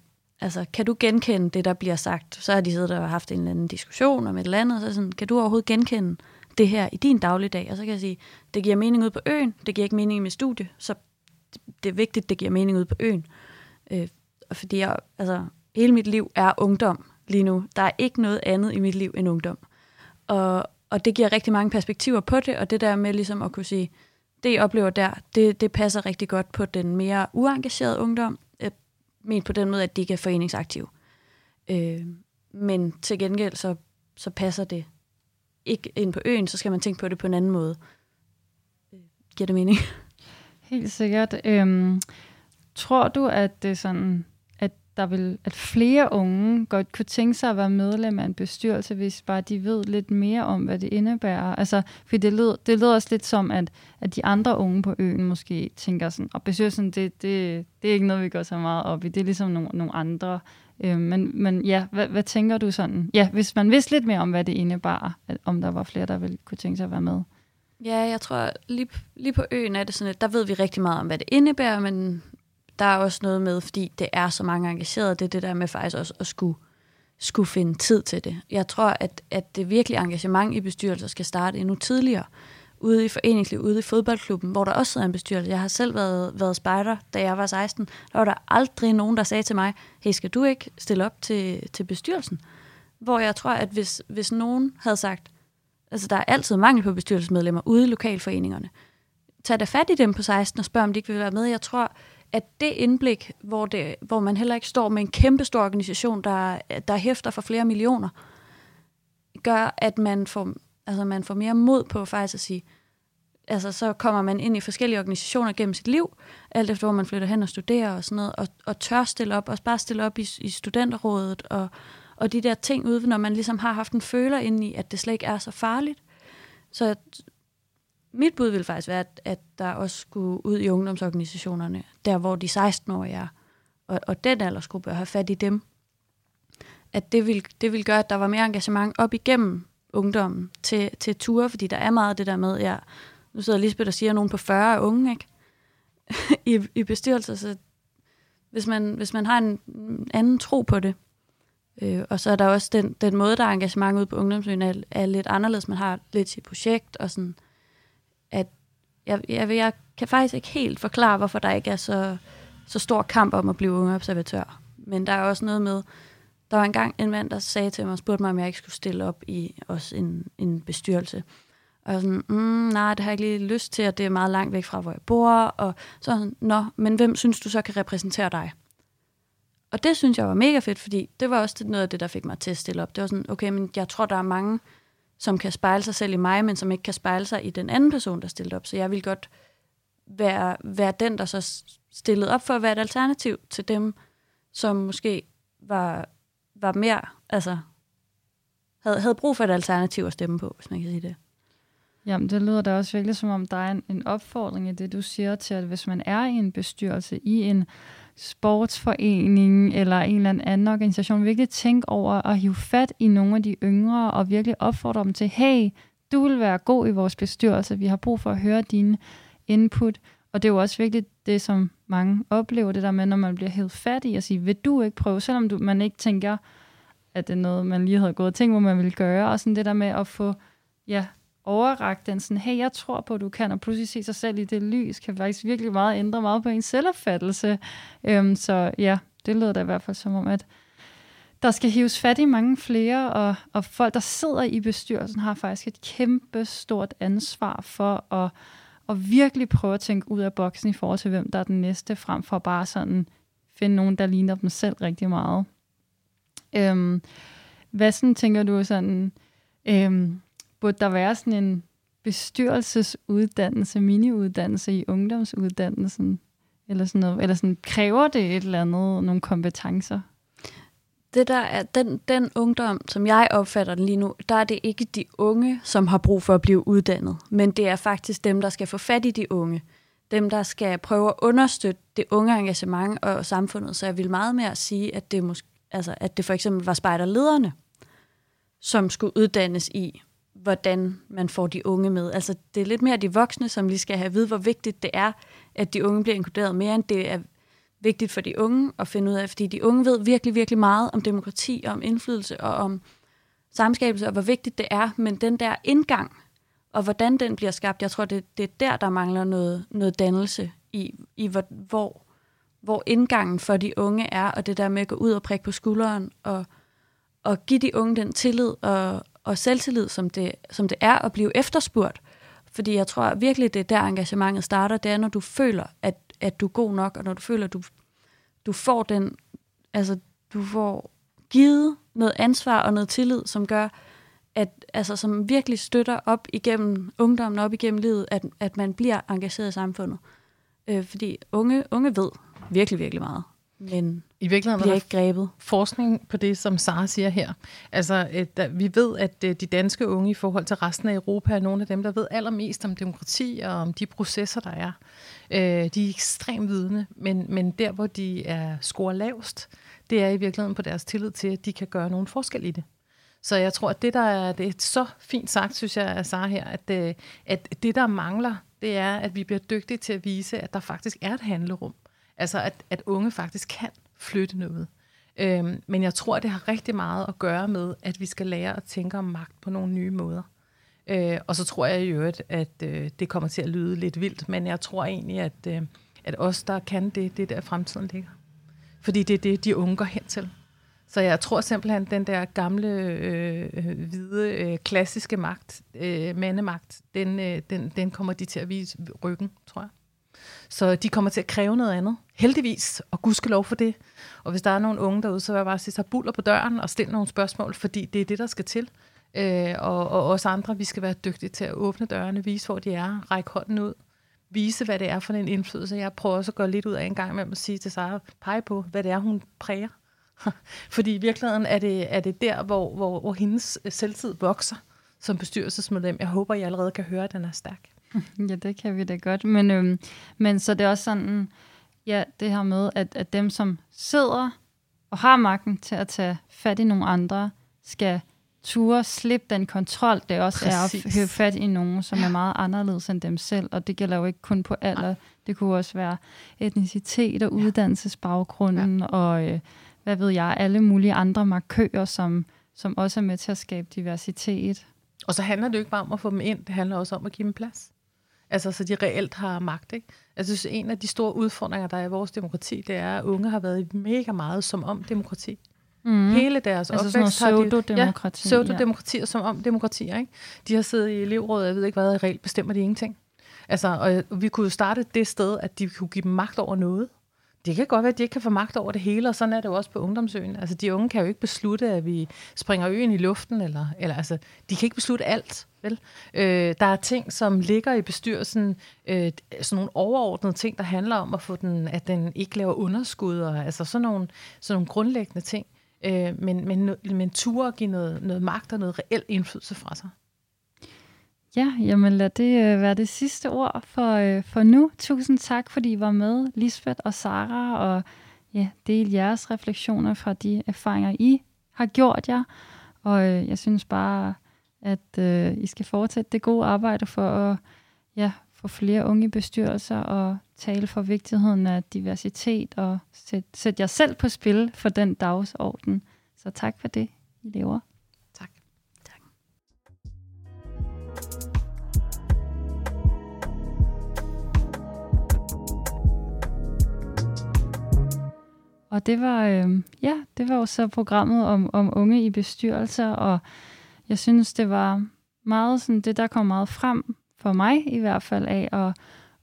altså, kan du genkende det, der bliver sagt? Så har de siddet og haft en eller anden diskussion om et eller andet, så sådan, kan du overhovedet genkende det her i din dagligdag? Og så kan jeg sige, det giver mening ud på øen, det giver ikke mening i mit studie, så det er vigtigt, det giver mening ud på øen. Øh, fordi jeg, altså, hele mit liv er ungdom lige nu. Der er ikke noget andet i mit liv end ungdom. Og, og det giver rigtig mange perspektiver på det, og det der med ligesom at kunne sige, det jeg oplever der, det, det passer rigtig godt på den mere uengagerede ungdom, ment men på den måde, at de ikke er foreningsaktive. Øh, men til gengæld, så, så passer det ikke ind på øen, så skal man tænke på det på en anden måde. Øh, giver det mening?
Helt sikkert. Øhm, tror du, at det sådan der vil, at flere unge godt kunne tænke sig at være medlem af en bestyrelse, hvis bare de ved lidt mere om, hvad det indebærer. Altså, for det lyder, det lyder også lidt som, at, at de andre unge på øen måske tænker sådan, og bestyrelsen, det, det, det er ikke noget, vi går så meget op i. Det er ligesom nogle, nogle andre. Øh, men, men ja, hvad, hvad tænker du sådan? Ja, hvis man vidste lidt mere om, hvad det indebar, at, om der var flere, der ville kunne tænke sig at være med.
Ja, jeg tror, lige, lige på øen er det sådan, at der ved vi rigtig meget om, hvad det indebærer, men der er også noget med, fordi det er så mange engagerede, det er det der med faktisk også at skulle, skulle finde tid til det. Jeg tror, at, at det virkelig engagement i bestyrelser skal starte endnu tidligere, ude i foreningslivet, ude i fodboldklubben, hvor der også sidder en bestyrelse. Jeg har selv været, været spejder, da jeg var 16. Der var der aldrig nogen, der sagde til mig, hey, skal du ikke stille op til, til bestyrelsen? Hvor jeg tror, at hvis, hvis nogen havde sagt, altså der er altid mangel på bestyrelsesmedlemmer ude i lokalforeningerne, tag da fat i dem på 16 og spørg, om de ikke vil være med. Jeg tror, at det indblik, hvor, det, hvor man heller ikke står med en kæmpe stor organisation, der, der hæfter for flere millioner, gør, at man får, altså man får mere mod på faktisk at sige, altså så kommer man ind i forskellige organisationer gennem sit liv, alt efter hvor man flytter hen og studerer og sådan noget, og, og tør stille op, og bare stille op i, i studenterrådet, og, og de der ting ude, når man ligesom har haft en føler ind i, at det slet ikke er så farligt. Så mit bud vil faktisk være, at, at der også skulle ud i ungdomsorganisationerne, der hvor de 16-årige er, og, og den aldersgruppe, at have fat i dem. At det vil, det vil gøre, at der var mere engagement op igennem ungdommen til, til ture, fordi der er meget af det der med, ja, nu sidder Lisbeth og siger, at nogen på 40 er unge, ikke? [LAUGHS] I, i bestyrelser, så hvis man, hvis man har en anden tro på det, øh, og så er der også den, den måde, der er engagement ude på ungdomsøen, er, er lidt anderledes. Man har lidt sit projekt, og sådan, at jeg, jeg, jeg kan faktisk ikke helt forklare, hvorfor der ikke er så, så stor kamp om at blive unge observatør. Men der er også noget med, der var engang en mand, der sagde til mig og spurgte mig, om jeg ikke skulle stille op i også en, en bestyrelse. Og jeg sådan, mm, nej, det har jeg ikke lige lyst til, og det er meget langt væk fra, hvor jeg bor. Og så sådan, nå, men hvem synes du så kan repræsentere dig? Og det synes jeg var mega fedt, fordi det var også noget af det, der fik mig til at stille op. Det var sådan, okay, men jeg tror, der er mange, som kan spejle sig selv i mig, men som ikke kan spejle sig i den anden person, der stillede op. Så jeg vil godt være, være den, der så stillede op for at være et alternativ til dem, som måske var, var mere, altså havde, havde brug for et alternativ at stemme på, hvis man kan sige det.
Jamen, det lyder da også virkelig som om, der er en, en opfordring i det, du siger til, at hvis man er i en bestyrelse, i en sportsforening eller en eller anden organisation, virkelig tænke over at hive fat i nogle af de yngre og virkelig opfordre dem til, hey, du vil være god i vores bestyrelse, vi har brug for at høre dine input. Og det er jo også virkelig det, som mange oplever, det der med, når man bliver helt fat i at sige, vil du ikke prøve, selvom du, man ikke tænker, at det er noget, man lige havde gået og tænkt, hvor man ville gøre, og sådan det der med at få ja, overragt den sådan, hey, jeg tror på, at du kan, og pludselig se sig selv i det lys, kan faktisk virkelig meget ændre meget på ens selvopfattelse. Øhm, så ja, det lyder da i hvert fald som om, at der skal hives fat i mange flere, og, og folk, der sidder i bestyrelsen, har faktisk et kæmpe stort ansvar for at, at virkelig prøve at tænke ud af boksen i forhold til, hvem der er den næste, frem for bare sådan finde nogen, der ligner dem selv rigtig meget. Øhm, hvad sådan tænker du sådan, øhm, burde der være sådan en bestyrelsesuddannelse, miniuddannelse i ungdomsuddannelsen? Eller sådan noget, eller sådan, kræver det et eller andet, nogle kompetencer?
Det der er, den, den ungdom, som jeg opfatter den lige nu, der er det ikke de unge, som har brug for at blive uddannet, men det er faktisk dem, der skal få fat i de unge. Dem, der skal prøve at understøtte det unge engagement og samfundet. Så jeg vil meget mere sige, at det, måske, altså, at det for eksempel var spejderlederne, som skulle uddannes i, hvordan man får de unge med. Altså, det er lidt mere de voksne, som lige skal have at vide, hvor vigtigt det er, at de unge bliver inkluderet mere, end det er vigtigt for de unge at finde ud af, fordi de unge ved virkelig, virkelig meget om demokrati, om indflydelse og om samskabelse, og hvor vigtigt det er, men den der indgang, og hvordan den bliver skabt, jeg tror, det, det er der, der mangler noget, noget dannelse i, i hvor, hvor, hvor indgangen for de unge er, og det der med at gå ud og prikke på skulderen, og, og give de unge den tillid og, og selvtillid, som det, som det er at blive efterspurgt. Fordi jeg tror virkelig, det er der engagementet starter, det er, når du føler, at, at du er god nok, og når du føler, at du, du får den, altså du får givet noget ansvar og noget tillid, som gør, at, altså, som virkelig støtter op igennem ungdommen, op igennem livet, at, at man bliver engageret i samfundet. Øh, fordi unge, unge ved virkelig, virkelig meget men
I virkeligheden
bliver ikke grebet.
forskning på det, som Sara siger her. Altså, et, der, vi ved, at øh, de danske unge i forhold til resten af Europa er nogle af dem, der ved allermest om demokrati og om de processer, der er. Øh, de er ekstremt vidne, men, men der, hvor de er score lavest, det er i virkeligheden på deres tillid til, at de kan gøre nogen forskel i det. Så jeg tror, at det, der er, det er så fint sagt, synes jeg, af Sara her, at, øh, at det, der mangler, det er, at vi bliver dygtige til at vise, at der faktisk er et handlerum. Altså, at, at unge faktisk kan flytte noget. Øhm, men jeg tror, det har rigtig meget at gøre med, at vi skal lære at tænke om magt på nogle nye måder. Øh, og så tror jeg i øvrigt, at øh, det kommer til at lyde lidt vildt, men jeg tror egentlig, at, øh, at os, der kan det, det er der fremtiden ligger. Fordi det er det, de unge går hen til. Så jeg tror simpelthen, at den der gamle, øh, øh, hvide, øh, klassiske magt, øh, mandemagt, den, øh, den, den kommer de til at vise ryggen, tror jeg. Så de kommer til at kræve noget andet. Heldigvis, og gudskelov for det. Og hvis der er nogle unge derude, så vil jeg bare sige, så buller på døren og stille nogle spørgsmål, fordi det er det, der skal til. Øh, og, og os andre, vi skal være dygtige til at åbne dørene, vise, hvor de er, række hånden ud, vise, hvad det er for en indflydelse. Jeg prøver også at gå lidt ud af en gang med at sige til Sara, pege på, hvad det er, hun præger. [LAUGHS] Fordi i virkeligheden er det, er det der, hvor, hvor, hvor hendes selvtid vokser som bestyrelsesmedlem. Jeg håber, I allerede kan høre, at den er stærk. [LAUGHS]
Ja, det kan vi da godt. Men, øhm, men så det er også sådan, ja, det her med, at, at dem, som sidder og har magten til at tage fat i nogle andre, skal ture slippe den kontrol, det også Præcis. er at høre fat i nogen, som er meget anderledes end dem selv. Og det gælder jo ikke kun på alder. Det kunne også være etnicitet og uddannelsesbaggrunden, ja. og øh, hvad ved jeg, alle mulige andre markører, som, som også er med til at skabe diversitet.
Og så handler det jo ikke bare om at få dem ind, det handler også om at give dem plads. Altså, så de reelt har magt, ikke? Altså, jeg synes, en af de store udfordringer, der er i vores demokrati, det er, at unge har været mega meget som om demokrati. Mm. Hele deres
altså opvækst har de...
Ja, pseudo-demokrati og som om demokratier, ikke? De har siddet i elevrådet, jeg ved ikke hvad, og reelt bestemmer de ingenting. Altså, og vi kunne jo starte det sted, at de kunne give dem magt over noget. Det kan godt være, at de ikke kan få magt over det hele, og sådan er det jo også på ungdomsøen. Altså, de unge kan jo ikke beslutte, at vi springer øen i luften, eller, eller altså, de kan ikke beslutte alt. Vel? Øh, der er ting, som ligger i bestyrelsen, øh, sådan nogle overordnede ting, der handler om at få den, at den ikke laver underskud, og altså sådan nogle, sådan nogle grundlæggende ting. øh, men, men, men ture at give noget, noget magt og noget reel indflydelse fra sig.
Ja, jamen lad det øh, være det sidste ord for, øh, for nu. Tusind tak, fordi I var med, Lisbeth og Sara, og ja, del jeres refleksioner fra de erfaringer, I har gjort jer. Og øh, jeg synes bare, at øh, I skal fortsætte det gode arbejde for at ja, få flere unge i bestyrelser og tale for vigtigheden af diversitet og sætte sæt jer selv på spil for den dagsorden. Så tak for det, I lever. Og det var, øh, ja, det var jo så programmet om, om unge i bestyrelser, og jeg synes, det var meget sådan, det der kom meget frem for mig i hvert fald af at,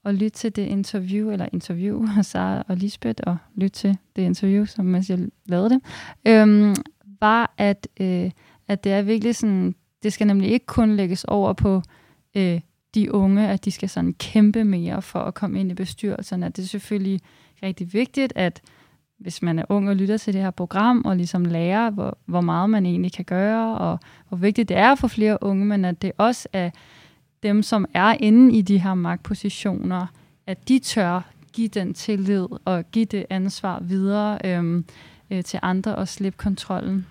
at lytte til det interview, eller interview [LAUGHS] af Sara og Lisbeth, og lytte til det interview, som mens jeg lavede det, øh, var, at, øh, at det er virkelig sådan, det skal nemlig ikke kun lægges over på øh, de unge, at de skal sådan kæmpe mere for at komme ind i bestyrelserne. Det er selvfølgelig rigtig vigtigt, at hvis man er ung og lytter til det her program, og ligesom lærer, hvor, hvor meget man egentlig kan gøre, og hvor vigtigt det er for flere unge, men at det også er dem, som er inde i de her magtpositioner, at de tør give den tillid og give det ansvar videre øhm, øh, til andre og slippe kontrollen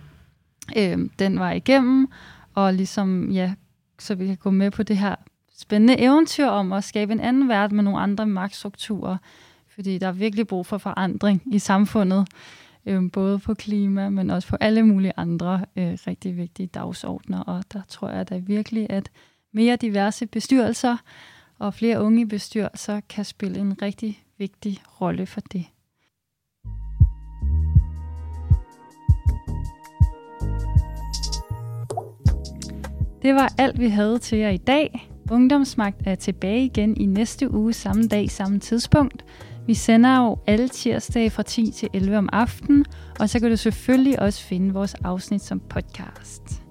øhm, den var igennem, og ligesom, ja, så vi kan gå med på det her spændende eventyr om at skabe en anden verden med nogle andre magtstrukturer, fordi der er virkelig brug for forandring i samfundet, øh, både på klima, men også på alle mulige andre øh, rigtig vigtige dagsordner. Og der tror jeg da virkelig, at mere diverse bestyrelser og flere unge bestyrelser kan spille en rigtig vigtig rolle for det. Det var alt, vi havde til jer i dag. Ungdomsmagt er tilbage igen i næste uge, samme dag, samme tidspunkt. Vi sender jo alle tirsdage fra 10 til 11 om aftenen, og så kan du selvfølgelig også finde vores afsnit som podcast.